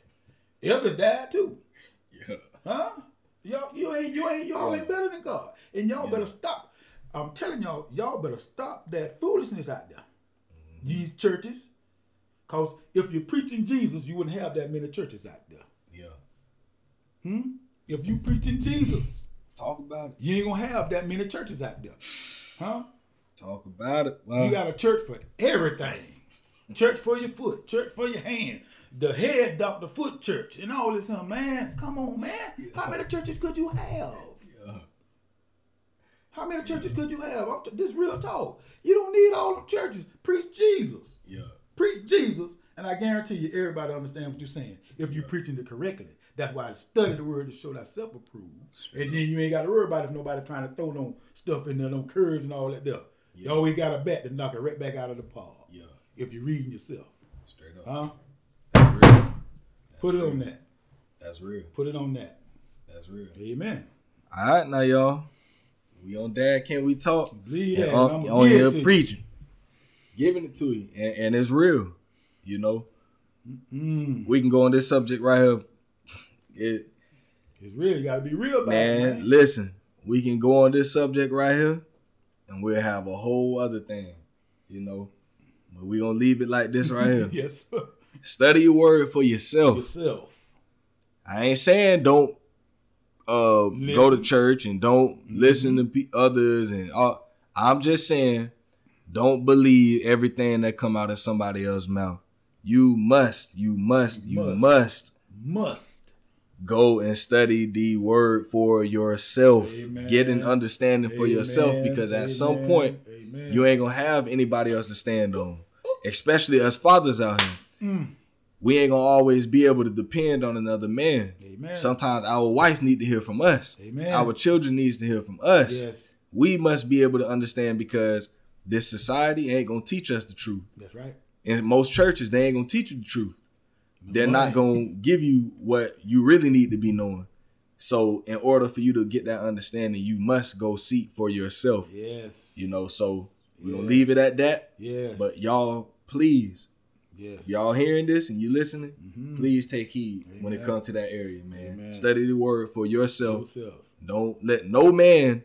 Elvis died too. (laughs) Yeah. Huh? Y'all you ain't you ain't y'all ain't better than God. And y'all better stop. I'm telling y'all, y'all better stop that foolishness out there. These churches. Cause if you're preaching Jesus, you wouldn't have that many churches out there. Yeah. Hmm? If you preaching Jesus, Talk about it. you ain't gonna have that many churches out there. Huh? Talk about it. Wow. You got a church for everything. Church for your foot, church for your hand. The head doctor foot church and all this. uh, Man, come on, man. How many churches could you have? yeah. How many churches could you have? I'm t- this real talk. You don't need all them churches. Preach Jesus. Yeah. Preach Jesus, and I guarantee you, everybody understand what you're saying if you're preaching it correctly. That's why I study the word to show thyself approved. And then you ain't got to worry about if nobody trying to throw no stuff in there, no curves and all that there. You always got a bat to knock it right back out of the park. Yeah. If you're reading yourself. Straight up. Huh? That's real. Put it on that. That's real. Put it on that. That's real. Amen. All right, now y'all. We on Dad Can We Talk? Believe And that. on, I'ma on give here it to you. preaching, giving it to you, and, and it's real. You know, Mm, we can go on this subject right here. It, it's real. You got to be real about man, it, man. listen, we can go on this subject right here, and we'll have a whole other thing. You know, but we gonna leave it like this right here. (laughs) yes. sir. Study your word for yourself. Yourself. I ain't saying don't uh, go to church and don't listen to pe- others and all. I'm just saying don't believe everything that come out of somebody else's mouth. You must, you must, you Must. must, Must. Go and study the word for yourself. Amen. Get an understanding for yourself because at some point Amen. you ain't gonna have anybody else to stand on. Especially us fathers out here. Mm. We ain't gonna always be able to depend on another man. Amen. Sometimes our wife need to hear from us. Amen. Our children needs to hear from us. Yes. We must be able to understand because this society ain't gonna teach us the truth. That's right. In most churches, they ain't gonna teach you the truth. They're not gonna give you what you really need to be knowing. So, in order for you to get that understanding, you must go seek for yourself. Yes. You know, so we're gonna leave it at that. Yes. But y'all, please, yes. y'all hearing this and you listening, Mhm. please take heed when it comes to that area, man. Amen. Study the word for yourself. Yourself. Don't let no man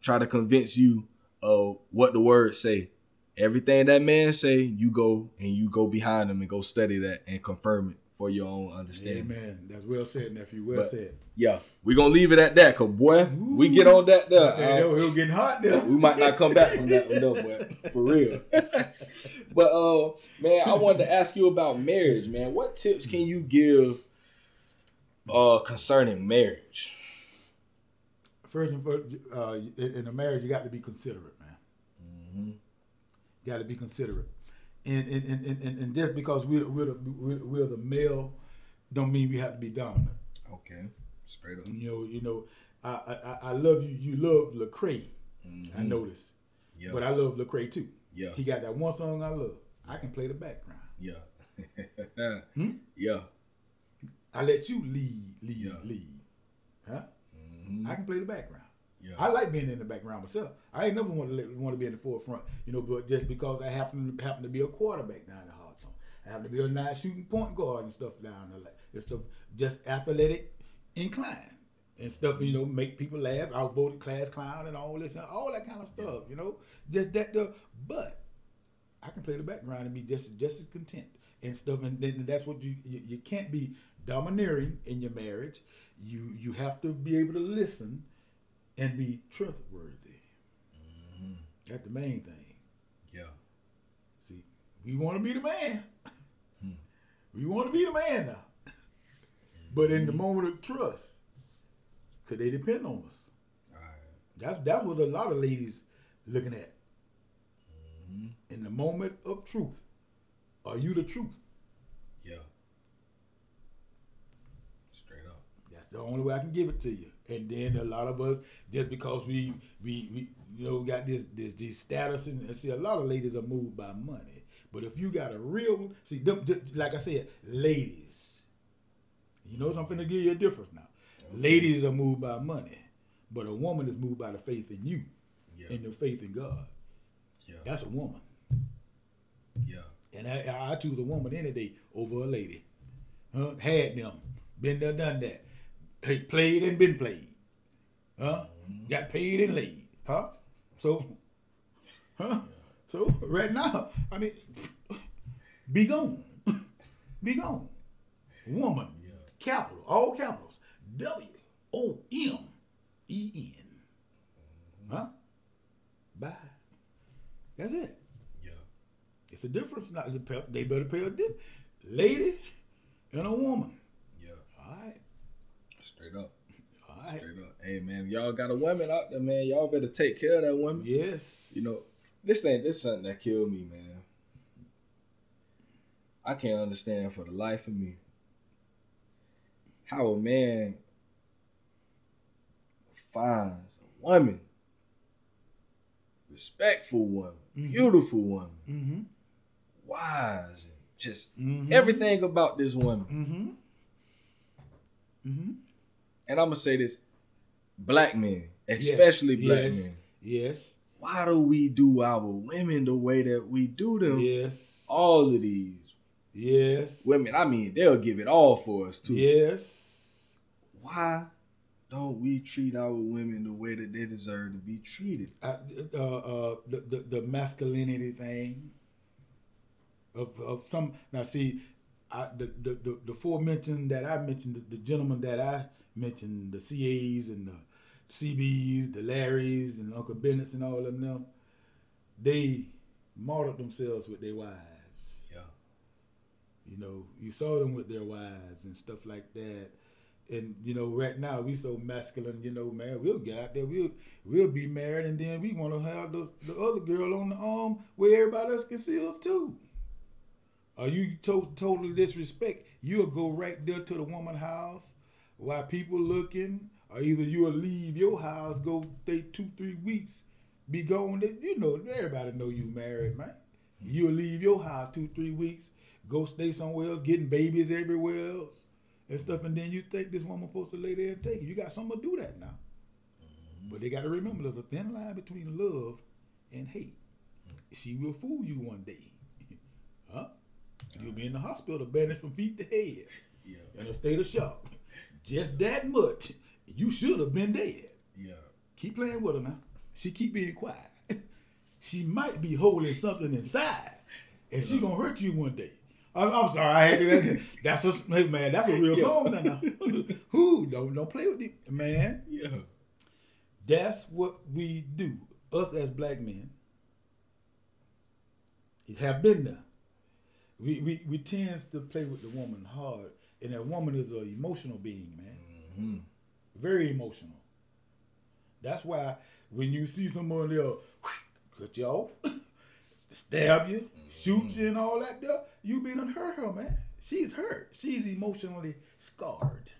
try to convince you of what the word say. Everything that man say, you go and you go behind him and go study that and confirm it for your own understanding. Amen. That's well said, nephew. Well But- said. Yeah, we gonna leave it at that, cause boy, we get on that there. Hey, uh, getting hot there. we might not come back from that one though, but for real. (laughs) but uh man, I wanted to ask you about marriage, man. What tips can you give uh concerning marriage? First and first, uh, in in a marriage, you got to be considerate, man. Mm-hmm. Got to be considerate. And and, and, and, and just because we're, we're, the, we're, we're the male, don't mean we have to be dominant. Okay, straight up. You know, you know, I I, I- I love you. You love Lecrae. I know this, Yeah, but I love Lecrae too. yeah, He got that one song I love. I can play the background. yeah, (laughs) Hmm? yeah. I let you lead, lead, Yeah. lead. Huh? Mhm. I can play the background. Yeah. I like being in the background myself. I ain't never want to want to be in the forefront, you know. But just because I happen happen to be a quarterback down the hard zone, I happen to be a nice shooting point guard and stuff down the and stuff. Just athletic, inclined and stuff. You know, make people laugh. I voted class clown and all this and all that kind of stuff. You know, just that. The but I can play the background and be just just as content and stuff. And then that's what you you, you can't be domineering in your marriage. You you have to be able to listen and be trustworthy. Mm-hmm. That's the main thing. Yeah. See, we want to be the man. (laughs) We want to be the man now. (laughs) But in the mm-hmm. moment of trust, could they depend on us? All right. That's that's what a lot of ladies looking at. Mm-hmm. In the moment of truth, are you the truth? Yeah. Straight up. That's the only way I can give it to you. And then a lot of us, just because we we, we you know got this this this status and, and see a lot of ladies are moved by money. But if you got a real see, them, like I said, ladies, you know something to give you a difference now. Ladies are moved by money, but a woman is moved by the faith in you Yeah. and the faith in God. Yeah. That's a woman, Yeah. and I, I choose a woman any day over a lady. Huh? Had them, been there, done that. Hey, played and been played. Huh? Got paid and laid. Huh? So, huh? So right now, I mean, be gone. (laughs) be gone. Woman, Yeah. capital, all capitals. W O M E N. Huh? Bye. That's it. Yeah. It's a difference. Not they better pay a dip. Lady and a woman. Yeah. All right. Straight up. All right. Straight up. Hey man, y'all got a woman out there, man. Y'all better take care of that woman. Yes. You know, this thing, this something that killed me, man. I can't understand for the life of me how a man finds a woman, respectful woman, beautiful woman, Mm-hmm. wise, and just Mhm. everything about this woman. And I'm gonna say this: black men, especially black yes. men. Yes. Why do we do our women the way that we do them? Yes. All of these Yes. women, I mean, they'll give it all for us too. Yes. Why don't we treat our women the way that they deserve to be treated? I, uh, uh, the, the the masculinity thing of, of some now see I, the, the the the four mentioned that I mentioned the, the gentleman that I mentioned the CAs and the CBs the Larrys and Uncle Bennett's and all of them they martyred themselves with their wives. Yeah. you know you saw them with their wives and stuff like that. And you know right now we so masculine you know man we'll get out there we'll we'll be married and then we want to have the, the other girl on the arm where everybody else can see us too. Are you to- totally disrespect you'll go right there to the woman house while people looking or either you'll leave your house go stay two three weeks be gone you know everybody know you married man. You'll leave your house two three weeks go stay somewhere else getting babies everywhere else and stuff and then you think this woman supposed to lay there and take it. You got someone to do that now. Mm-hmm. But they got to remember there's a thin line between love and hate. Mm. She will fool you one day. (laughs) Huh? You'll be in the hospital bandaged from feet to head. Yeah. in a state of shock just that much you should have been dead Yeah. keep playing with her now. She keep being quiet. (laughs) she might be holding something inside, and she gonna hurt you one day. I'm, I'm sorry, I had to, (laughs) that's a man. That's a real song now. (laughs) Who don't don't play with it, man. Yeah. That's what we do. Us as black men It have been there. We we we tends to play with the woman hard, and that woman is an emotional being, man. Mhm. Very emotional. That's why when you see someone there (sniffs) cut you off, (sniffs) stab you, mm-hmm. shoot you, and all that, stuff, you be done hurt her, man. She's hurt. She's emotionally scarred.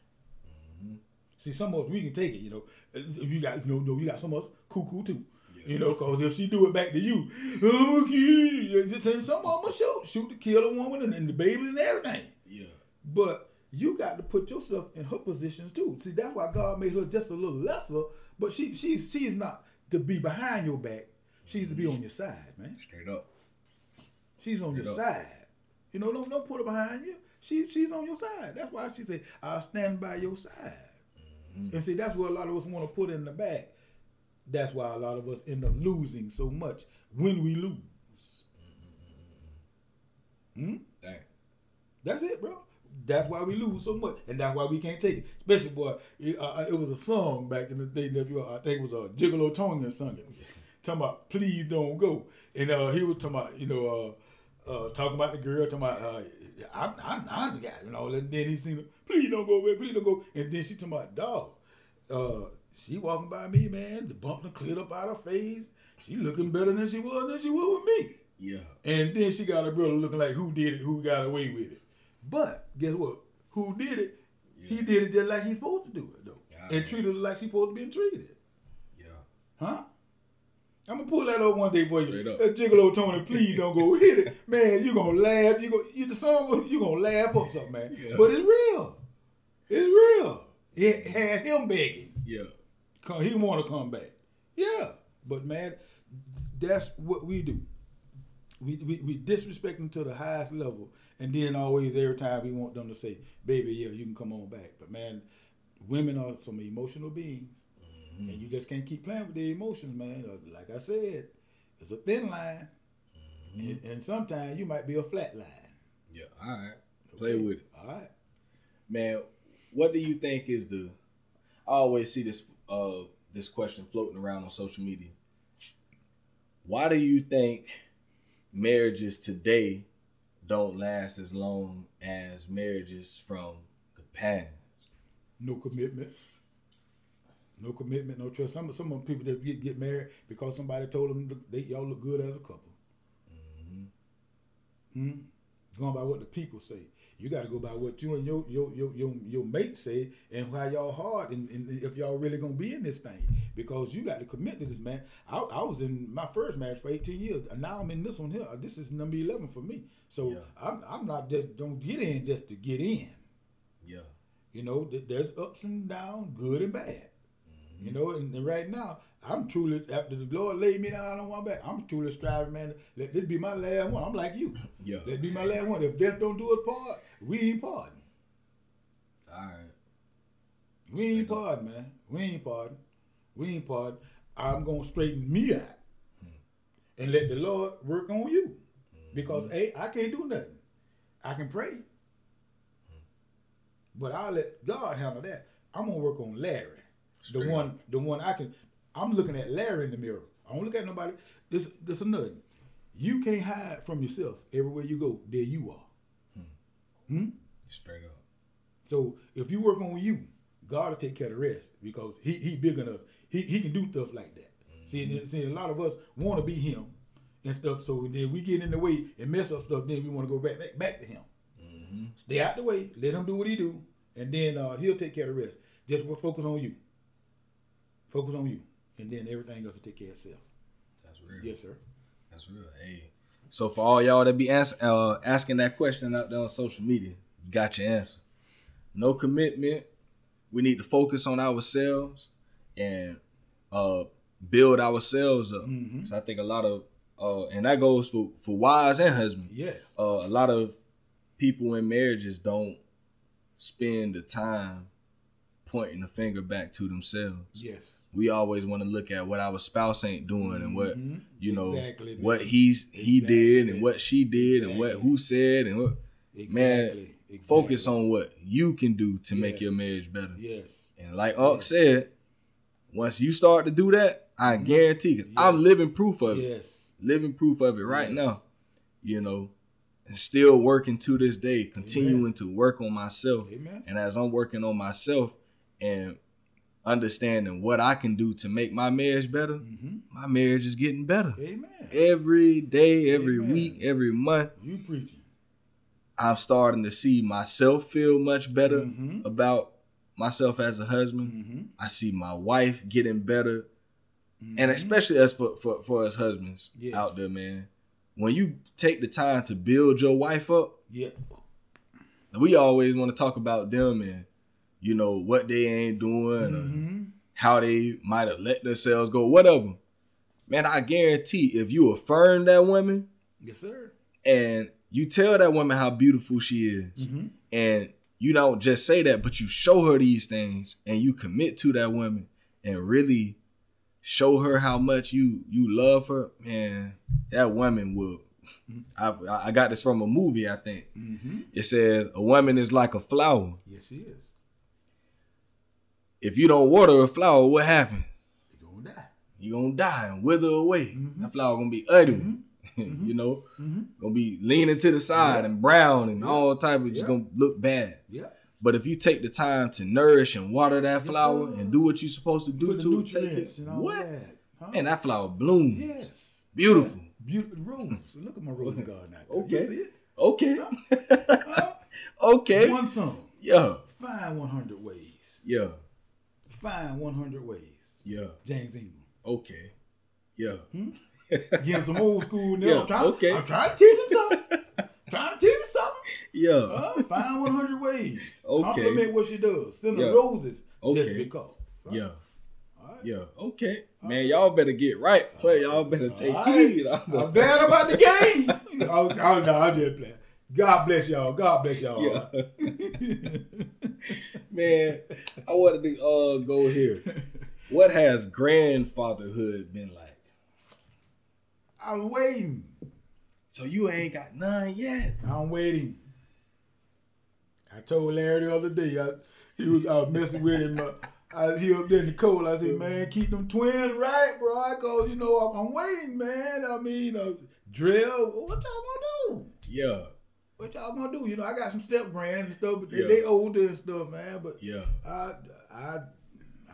Mm-hmm. See, some of us we can take it, you know. If you got, you know, no, you got some of us cuckoo too, you know, because if she do it back to you, okay, you just say some of them shoot, shoot to kill a woman and, and the baby and everything. Yeah. But you got to put yourself in her positions too. See, that's why God made her just a little lesser, but she she's she's not to be behind your back. She's to be on your side, man. Straight up. She's on your up. side. You know, don't don't put her behind you. She she's on your side. That's why she said, "I'll stand by your side." And see, that's what a lot of us want to put in the back. That's why a lot of us end up losing so much when we lose. Hmm? Dang. That's it, bro. That's why we lose so much, and that's why we can't take it. Especially, boy, it, uh, it was a song back in the day. Nephew, I think it was a Gigolo Tony sung it, talking about "Please Don't Go," and uh, he was talking about, you know, uh, uh, talking about the girl, talking about, uh, I'm, I'm, I'm the guy, you know. And then he seen her, "Please don't go, man, please don't go," and then she talking about, dog, uh, she walking by me, man, the bump done cleared up out her face. She looking better than she was than she was with me. Yeah. And then she got her brother looking like who did it, who got away with it. But guess what? Who did it? He did it just like he's supposed to do it though. Yeah, and yeah. treated her like she's supposed to be treated. Yeah. Huh? I'm gonna pull that up one day for you. Straight up. Uh, that Gigolo Tony, please don't go hit it. (laughs) Man, you gonna laugh. You go you the song you gonna laugh up something, man. Yeah. But it's real. It's real. It had him begging. Yeah. Cause he want to come back. Yeah, but man, that's what we do. We, we we disrespect them to the highest level, and then always every time we want them to say, "Baby, yeah, you can come on back." But man, women are some emotional beings, and you just can't keep playing with their emotions, man. Uh, Like I said, it's a thin line, and, and sometimes you might be a flat line. Yeah. All right. Play with it. All right. Man, what do you think is the I always see this uh this question floating around on social media. Why do you think marriages today don't last as long as marriages from the past? No commitment. No commitment, no trust. Some some of people just get get married because somebody told them they y'all look good as a couple. Hmm. Going by what the people say. You got to go by what you and your your your your, your mate say and how y'all hard and, and if y'all really gonna be in this thing because you got to commit to this man. I, I was in my first marriage for 18 years and now I'm in this one here. This is number 11 for me. So Yeah. I'm I'm not just don't get in just to get in. Yeah. You know, th- there's ups and downs, good and bad. Mm-hmm. You know, and, and right now, I'm truly after the Lord laid me down on my back. I'm truly striving, man. Let this be my last one. I'm like you. (laughs) Yeah. Let be my last one. If death don't do us part, we ain't parting. All right. We ain't Straight up. man. We ain't parting. We ain't parting. I'm gonna straighten me out hmm. and let the Lord work on you. Because mm-hmm. hey, I can't do nothing. I can pray. But I'll let God handle that. I'm gonna work on Larry. Straight the one the one I can I'm looking at Larry in the mirror. I don't look at nobody. This this another. You can't hide from yourself. Everywhere you go, there you are. Hmm. hmm? Straight up. So if you work on you, God will take care of the rest because He He bigger than us. He He can do stuff like that. Mm-hmm. See, see, a lot of us want to be Him and stuff. So then we get in the way and mess up stuff. Then we want to go back, back back to Him. Stay out the way. Let Him do what He do, and then uh, He'll take care of the rest. Just focus on you. Focus on you, and then everything else will take care of itself. That's real. Yes, sir. That's real. Hey. So for all y'all that be ask, uh, asking that question out there on social media, you got your answer. No commitment. We need to focus on ourselves and uh, build ourselves up. Mhm. So I think a lot of uh, and that goes for for wives and husbands. Yes. Uh, a lot of people in marriages don't spend the time pointing the finger back to themselves Yes. we always want to look at what our spouse ain't doing and what Mhm. you know Exactly, what he's he did and what she did and what who said and what man Exactly. Exactly. focus on what you can do to make your marriage better Yes. and like Unc said once you start to do that I guarantee you, Yes. I'm living proof of it Yes. Living proof of it right Yes. now you know and still working to this day continuing to work on myself Amen. and as I'm working on myself and understanding what I can do to make my marriage better, Mm-hmm. my marriage is getting better. Amen. Every day, every Amen. week, every month, You preaching. I'm starting to see myself feel much better Mhm. about myself as a husband. Mm-hmm. I see my wife getting better. And especially as for, for, for us husbands Yes. out there, man. When you take the time to build your wife up, Yeah. we always want to talk about them and you know what they ain't doing, Mm-hmm. how they might have let themselves go, whatever. Man, I guarantee if you affirm that woman Yes, sir. and you tell that woman how beautiful she is, Mm-hmm. and you don't just say that, but you show her these things and you commit to that woman and really show her how much you you love her, man, that woman will. I, I got this from a movie, I think. Mm-hmm. It says a woman is like a flower. Yes, she is. If you don't water a flower, what happens? You gonna die. You gonna die and wither away. Mhm. That flower gonna be ugly. Mhm. (laughs) you know, Mm-hmm. gonna be leaning to the side Yeah. and brown and Yeah. all type of just gonna look bad. Yeah. But if you take the time to nourish and water that flower sir. and do what you're supposed to do Put to it, take it, and what? that. Huh? And that flower blooms. yes. Beautiful. Beautiful rose. Look at my rose (laughs) garden out there. Okay. You see it? Okay. (laughs) Huh? okay. One song. Yeah. Find 100 ways. Yeah. Find 100 ways. Yeah. James Ingram. Okay. Yeah. Hmm? (laughs) Give him some old school now. Yeah, I'm, trying, okay. I'm trying to teach him something. trying to teach him something. Yeah. Huh? Find 100 ways. (laughs) Okay. Compliment what she does. Send her Yeah. roses just Okay. because. Huh? Yeah. All right. Yeah. Okay. Man, y'all better get right. Play. Y'all better take All right. heed. (laughs) I'm bad about the game. (laughs) oh, oh, no, I'm just playing. God bless y'all. God bless y'all. Yeah. Man, I wanted to uh go here. What has grandfatherhood been like? I'm waiting. So you ain't got none yet. I'm waiting. I told Larry the other day, I, he was I was messing with him. Uh, I, he up there in the cold. I said, man, keep them twins right, bro. I go, you know, I'm, I'm waiting, man. I mean, uh, drill. What y'all gonna do? Yeah. What y'all gonna do? You know, I got some step brands and stuff, but they, Yeah. they older and stuff, man. But Yeah. I, I,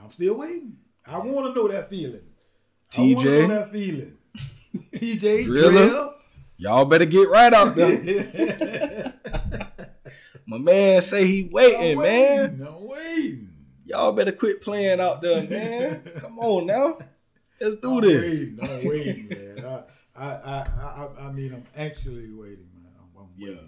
I'm still waiting. I want to know that feeling. TJ? want to know that feeling. (laughs) TJ Driller? Drill. Y'all better get right out there. (laughs) My man say he waiting, man. waiting. I'm waiting. Y'all better quit playing out there, man. (laughs) Come on now. Let's do I'm this. Waiting. I'm (laughs) waiting, man. I, I, I, I, I mean, I'm actually waiting, man. I'm, I'm Yeah.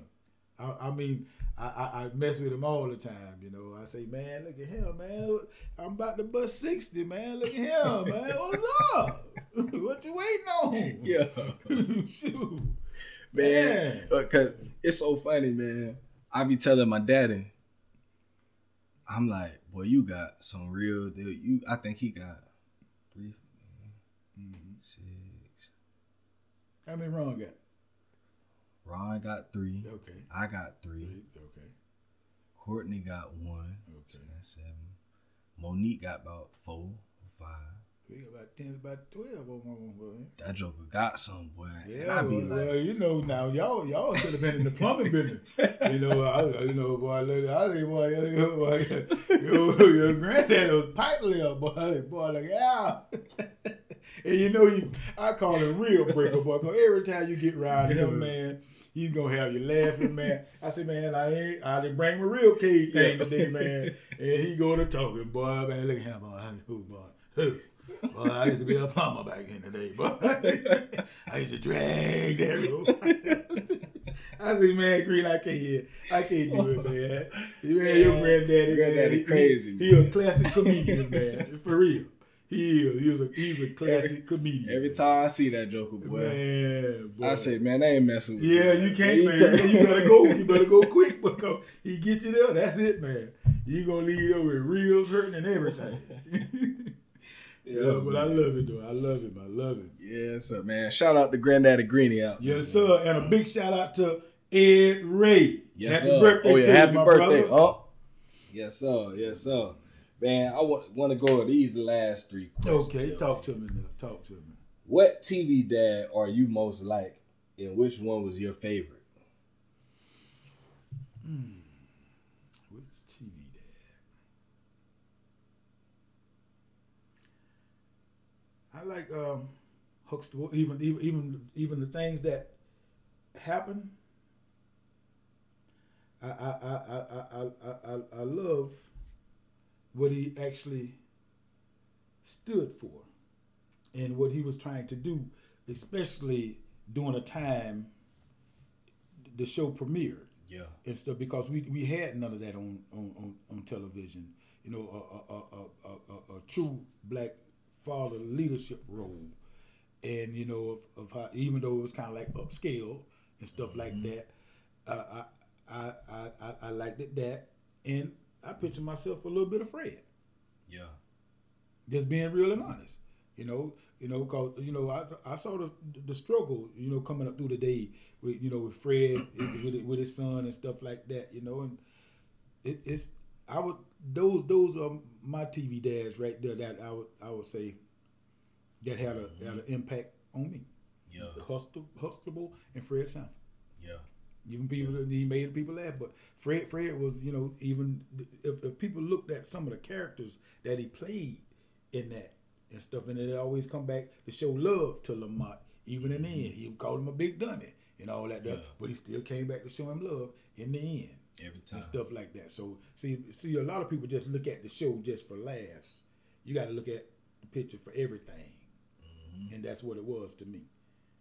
I, I mean, I, I, I mess with him all the time, you know. I say, man, look at him, man. I'm about to bust 60, man. Look at him, (laughs) man. What's up? what you waiting on? Yeah. Shoot. man. Man. Uh, because it's so funny, man. I be telling my daddy, I'm like, boy, you got some real deal. You, I think he got 3 six. How many wrong got? Ron got three. Okay. I got three. Okay. Courtney got one. Okay. That's seven. Monique got about four or five. We got about 10, about 12 on one, boy. That joker got some, boy. and Yeah, well, like, well, you know now, y'all y'all should have been in the plumbing business. (laughs) You know, I, you know, boy, look, I think, boy, know, boy, your, your granddad was pipe layer, boy, boy, like, yeah. (laughs) and you know, you, I call him real breaker, boy, because every time you get around him, man, he's gonna have you laughing, man. I said, man, I ain't, I didn't bring my real cave thing today, man. (laughs) And he go to talking, boy, man, look at him, boy, who, boy, who. Boy, I used to be a plumber back in the day, but (laughs) I used to drag that rope. (laughs) I said, man, Green, I can't hear. I can't do it, man. You Man, your granddaddy, Granddaddy man, crazy, He, he a classic comedian, man. (laughs) For real. He is. He was a, he's a classic comedian. every time I see that joker, boy, Man, boy. I say, man, I ain't messing with Yeah, you can't, man. You, you better go. You better go quick because he get you there. That's it, man. You gonna leave there with reels hurting and everything. Yeah, but I love it though. I love him. I love him. Yeah, sir, man. Shout out to Granddaddy Greeny out. there, Yes, man. sir. And a big shout out to Ed Ray. Yes, happy sir. birthday oh, yeah, to happy you, my birthday, brother. huh? Yes, sir. Yes, sir. Man, I want want to go with these last three questions. Okay, here. talk to me now. Talk to me. What TV dad are you most like, and which one was your favorite? What's TV dad? I like um, Huxtable. Even even even even the things that happen. I I I I I I, I, love what he actually stood for and what he was trying to do, especially during a time the show premiered. Yeah. and stuff because we we had none of that on on on, on television. You know, a a, a, a, a, a true black father leadership role, and you know of, of how even though it was kind of like upscale and stuff like that, uh, I, I I I I liked it that, and I picture myself a little bit of Fred Yeah. just being real and honest. You know, you know, cause you know, I I saw the the struggle, you know, coming up through the day with you know with Fred with with his son and stuff like that. You know, and it, it's I would those those are my TV dads right there that I would I would say that had a had an impact on me. Yeah. Hustle, Huxtable and Fred Sanford. Yeah. Even people he made people laugh, but Fred Fred was you know even if, if people looked at some of the characters that he played in that and stuff, and it always come back to show love to Lamont. Even in the mm-hmm. end, he called him a big dummy and all that, stuff, but he still came back to show him love in the end Every time. and stuff like that. So see, see, a lot of people just look at the show just for laughs. You got to look at the picture for everything, mm-hmm. and that's what it was to me.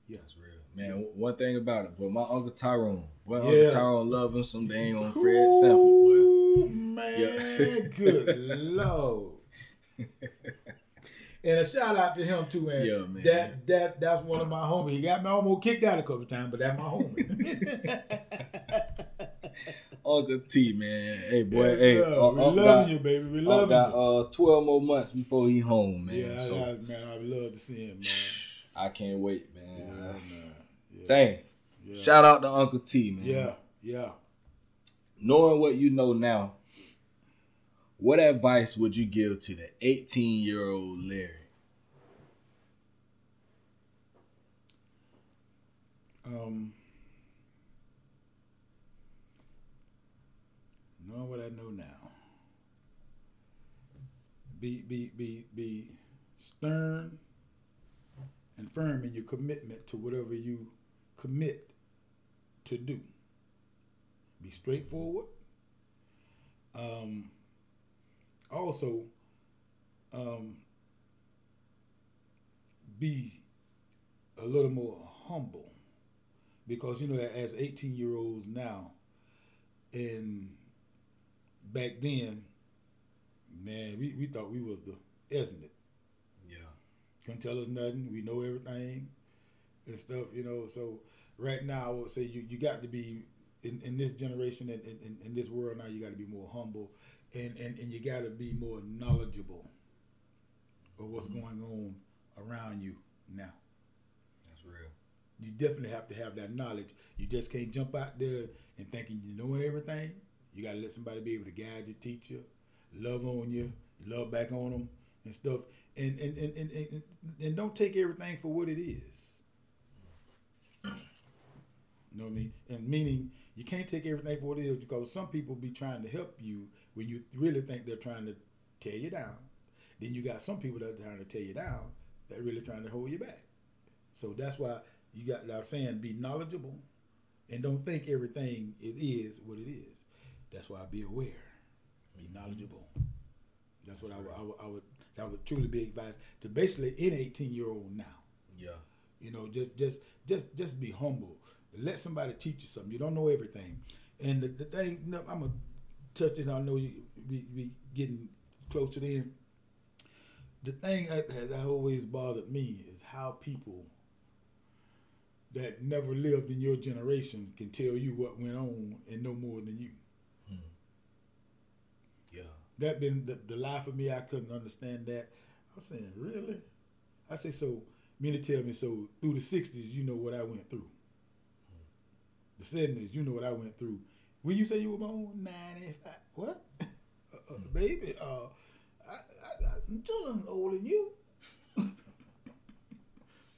Yeah. That's real. Man, w- one thing about it, but my Uncle Tyrone, boy, Yeah. Uncle Tyrone love him some dang on Fred Sanford, boy. Ooh, man, Yeah. (laughs) good lord. (laughs) And a shout out to him too, man. Yeah, man. That that that's one of my homies. He got me almost kicked out a couple times, but that's my homie. (laughs) Uncle T, man. Hey, boy, hey. Unc- we loving got, you, baby. We loving got you. uh, 12 more months before he home, man. yeah, so I, man, I love to see him, man. I can't wait, man. Yeah, man. Yeah. Dang. Yeah. Shout out to Uncle T, man. Yeah, yeah. Knowing what you know now, what advice would you give to the 18 year old Larry? Um, knowing what I know now, be be be be stern and firm in your commitment to whatever you commit to do. Be straightforward. Um, also, um, be a little more humble because you know as 18 year olds now and back then man we, we thought we was the isn't it Yeah. couldn't tell us nothing we know everything and stuff you know so right now i would say you, you got to be in, in this generation and in, in, in this world now you got to be more humble and, and, and you got to be more knowledgeable of what's mm-hmm. going on around you now That's real. you definitely have to have that knowledge. You just can't jump out there and thinking you know everything. You gotta let somebody be able to guide you, teach you, love on you, love back on them and stuff. And and, and, and, and, and don't take everything for what it is. You know what I mean? And meaning you can't take everything for what it is because some people be trying to help you when you really think they're trying to tear you down. Then you got some people that are trying to tear you down that really trying to hold you back. So that's why you got. I'm saying be knowledgeable, and don't think everything it is what it is. That's why I be aware, be knowledgeable. That's what I would. I would, I would that would truly be advice to basically any 18 year old now. Yeah. You know, just just just just be humble. Let somebody teach you something. You don't know everything. And the, the thing, no, I'm gonna touch this. I know you we we getting close to the end. The thing that, that always bothered me is how people that never lived in your generation can tell you what went on and know more than you. That been the, the for me. I couldn't understand that. I'm saying, really? I say so. Mean to tell me so through the '60s, you know what I went through. The '70s, you know what I went through. When you say you were born '95, what? (laughs) uh, uh, baby, uh, I, I'm still older than you. (laughs)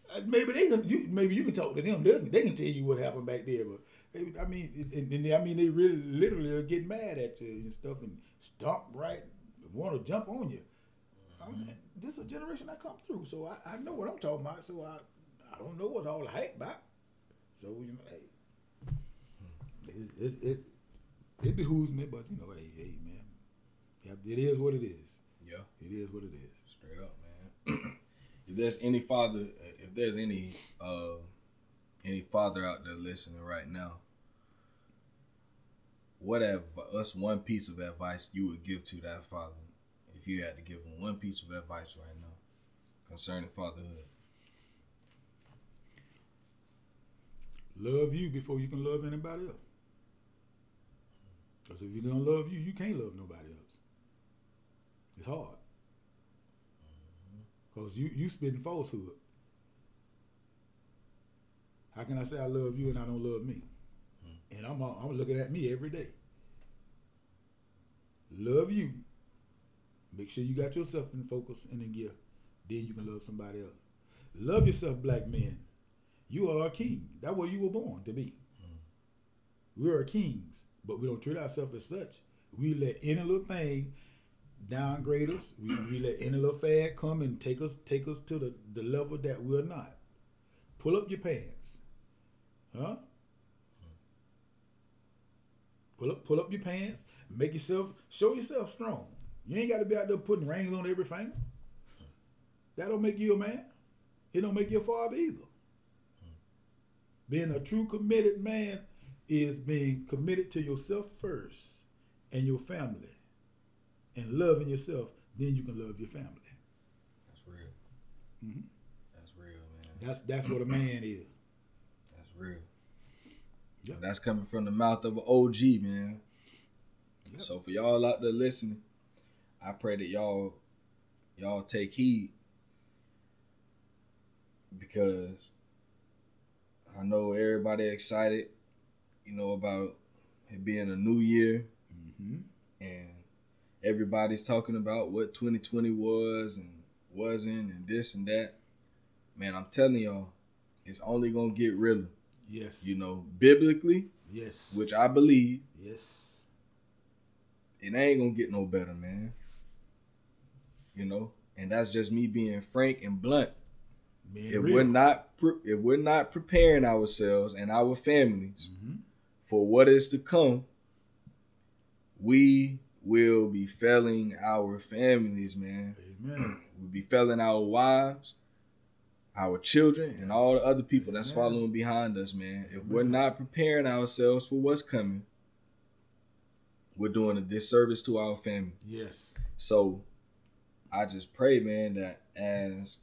Uh, maybe they can. You, maybe you can talk to them. They, they can tell you what happened back there. But I mean, and, and I mean, they really, literally are getting mad at you and stuff, and stomp right, want to jump on you. I'm saying, this is a generation I come through, so I, I know what I'm talking about. So I, I don't know what all the hype about. So you know, hey, it, it, it, it behooves me, but you know, hey, hey, man, yeah, it is what it is. Yeah. It is what it is. Straight up, man. (clears throat) if there's any father, if there's any uh any father out there listening right now, what adv- what's one piece of advice you would give to that father if you had to give him one piece of advice right now concerning fatherhood? Love you before you can love anybody else. Because if you don't love you, you can't love nobody else. It's hard. Mm-hmm. Because you you spitting falsehood. How can I say I love you and I don't love me? And I'm uh, I'm looking at me every day. Love you. Make sure you got yourself in focus and in gear. Then you can love somebody else. Love yourself, black men. You are a king. That's what you were born to be. Mm-hmm. We are kings, but we don't treat ourselves as such. We let any little thing downgrade us. We, we let any little fad come and take us take us to the, the level that we're not. Pull up your pants. Huh? Pull up pull up your pants. Make yourself show yourself strong. You ain't got to be out there putting rings on every finger. That don't make you a man. It don't make you a father either. Being a true committed man is being committed to yourself first and your family. And loving yourself, then you can love your family. That's real. Mhm. That's real, man. That's that's what a man is. That's real. Yep. That's coming from the mouth of an OG, man. Yep. So for y'all out there listening, I pray that y'all y'all take heed because I know everybody excited, you know, about it being a new year Mm-hmm. and everybody's talking about what 2020 was and wasn't and this and that. Man, I'm telling y'all, it's only gonna get realer. Yes. You know, biblically, yes. which I believe, yes. it ain't gonna get no better, man. You know, and that's just me being frank and blunt. Being If real. we're not, pre- if we're not preparing ourselves and our families Mhm. for what is to come, we will be failing our families, man. Amen. (clears throat) We'll be failing our wives, our children, and all the other people that's Amen. following behind us, man. If we're not preparing ourselves for what's coming, we're doing a disservice to our family. Yes. So I just pray, man, that as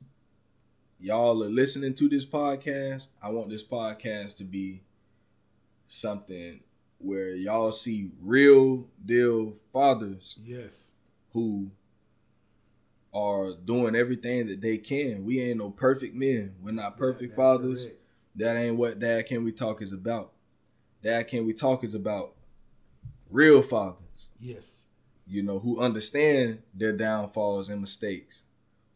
y'all are listening to this podcast, I want this podcast to be something where y'all see real deal fathers Yes. who are doing everything that they can. We ain't no perfect men. We're not perfect That's fathers. correct. That ain't what Dad Can We Talk is about. Dad Can We Talk is about real fathers Yes. you know, who understand their downfalls and mistakes,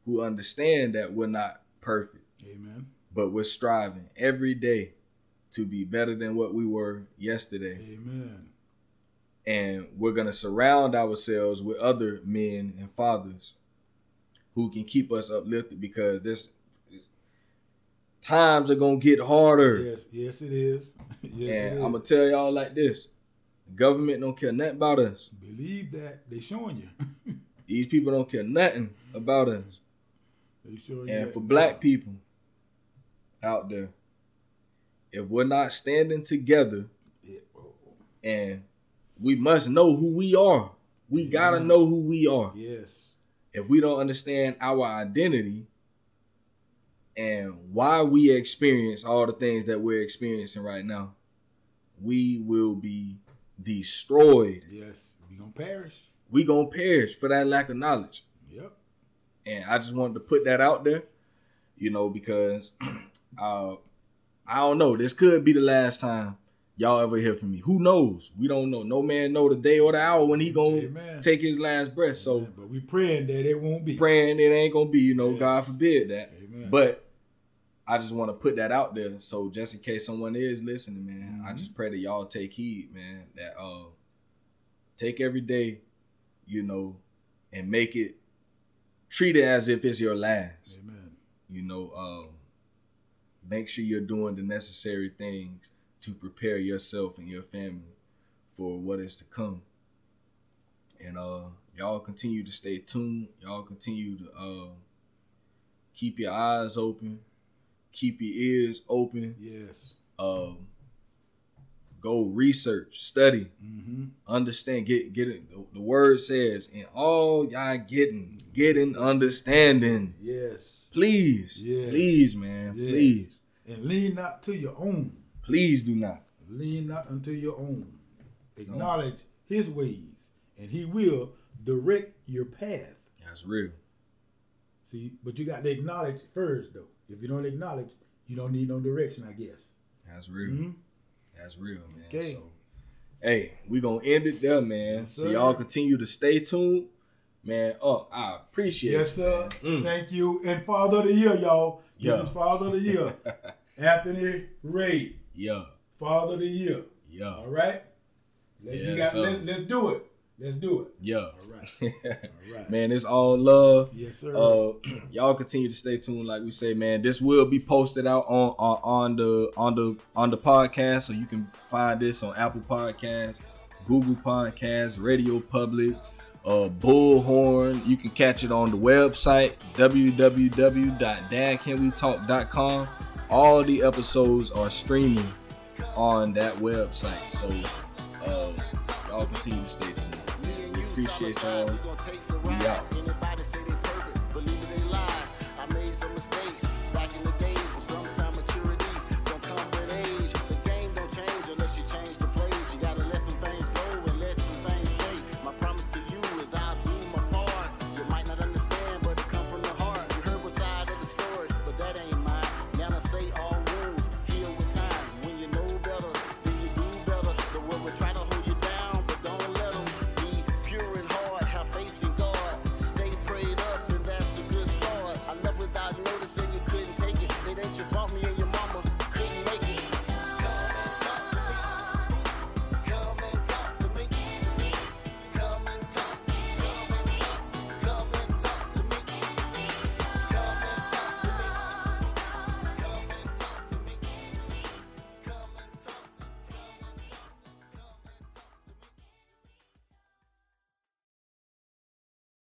who understand that we're not perfect, Amen. but we're striving every day to be better than what we were yesterday. Amen. And we're going to surround ourselves with other men and fathers who can keep us uplifted because this times are to get harder. Yes. Yes, it is. (laughs) yes, and is. I'm to tell y'all like this. The government don't care nothing about us. Believe that they showing you. (laughs) These people don't care nothing about us. they showing. And for now. black people out there, if we're not standing together Yeah. And we must know who we are, we gotta know who we are. Yes. If we don't understand our identity and why we experience all the things that we're experiencing right now, we will be destroyed. Yes. We gonna perish. We gonna perish for that lack of knowledge. Yep. and I just wanted to put that out there, you know, because (clears throat) uh, I don't know. This could be the last time y'all ever hear from me. Who knows? We don't know. No man know the day or the hour when he gonna Amen. take his last breath. So Amen. but we praying that it won't be. praying it ain't gonna be, you know, Yes. God forbid that. Amen. But I just want to put that out there. So just in case someone is listening, man, I Mhm. just pray that y'all take heed, man. That uh take every day, you know, and make it treat it as if it's your last. Amen. You know, um make sure you're doing the necessary things to prepare yourself and your family for what is to come. And uh y'all continue to stay tuned. Y'all continue to uh keep your eyes open, keep your ears open. Yes. Um go research, study, Mm-hmm. understand, get get it. The, the word says, in all y'all getting, getting understanding. Yes. Please, Yes. please, man, Yes. please, And lean not to your own. Please do not. Lean not unto your own. Acknowledge his ways, and he will direct your path. That's real. See, but you got to acknowledge first, though. If you don't acknowledge, you don't need no direction, I guess. That's real. Mhm. That's real, man. Okay. So, hey, we gonna end it there, man. Yes, so y'all continue to stay tuned, man. Oh, I appreciate Yes, it. sir. Mm. Thank you. And Father of the Year, y'all. This Yeah. is Father of the Year. (laughs) Anthony Ray, Yeah, Father of the Year. yeah, All right? Let, Yes, got, sir. let, let's do it. Let's do it. yeah. All right. (laughs) All right. man, it's all love. Yes, sir. Uh, (clears throat) y'all continue to stay tuned, like we say, man. This will be posted out on on, on the on the on the podcast, so you can find this on Apple Podcasts, Google Podcasts, Radio Public, uh, Bullhorn. You can catch it on the website www.dadcanwetalk.com. All the episodes are streaming on that website, so uh, y'all continue to stay tuned. We appreciate y'all. We out.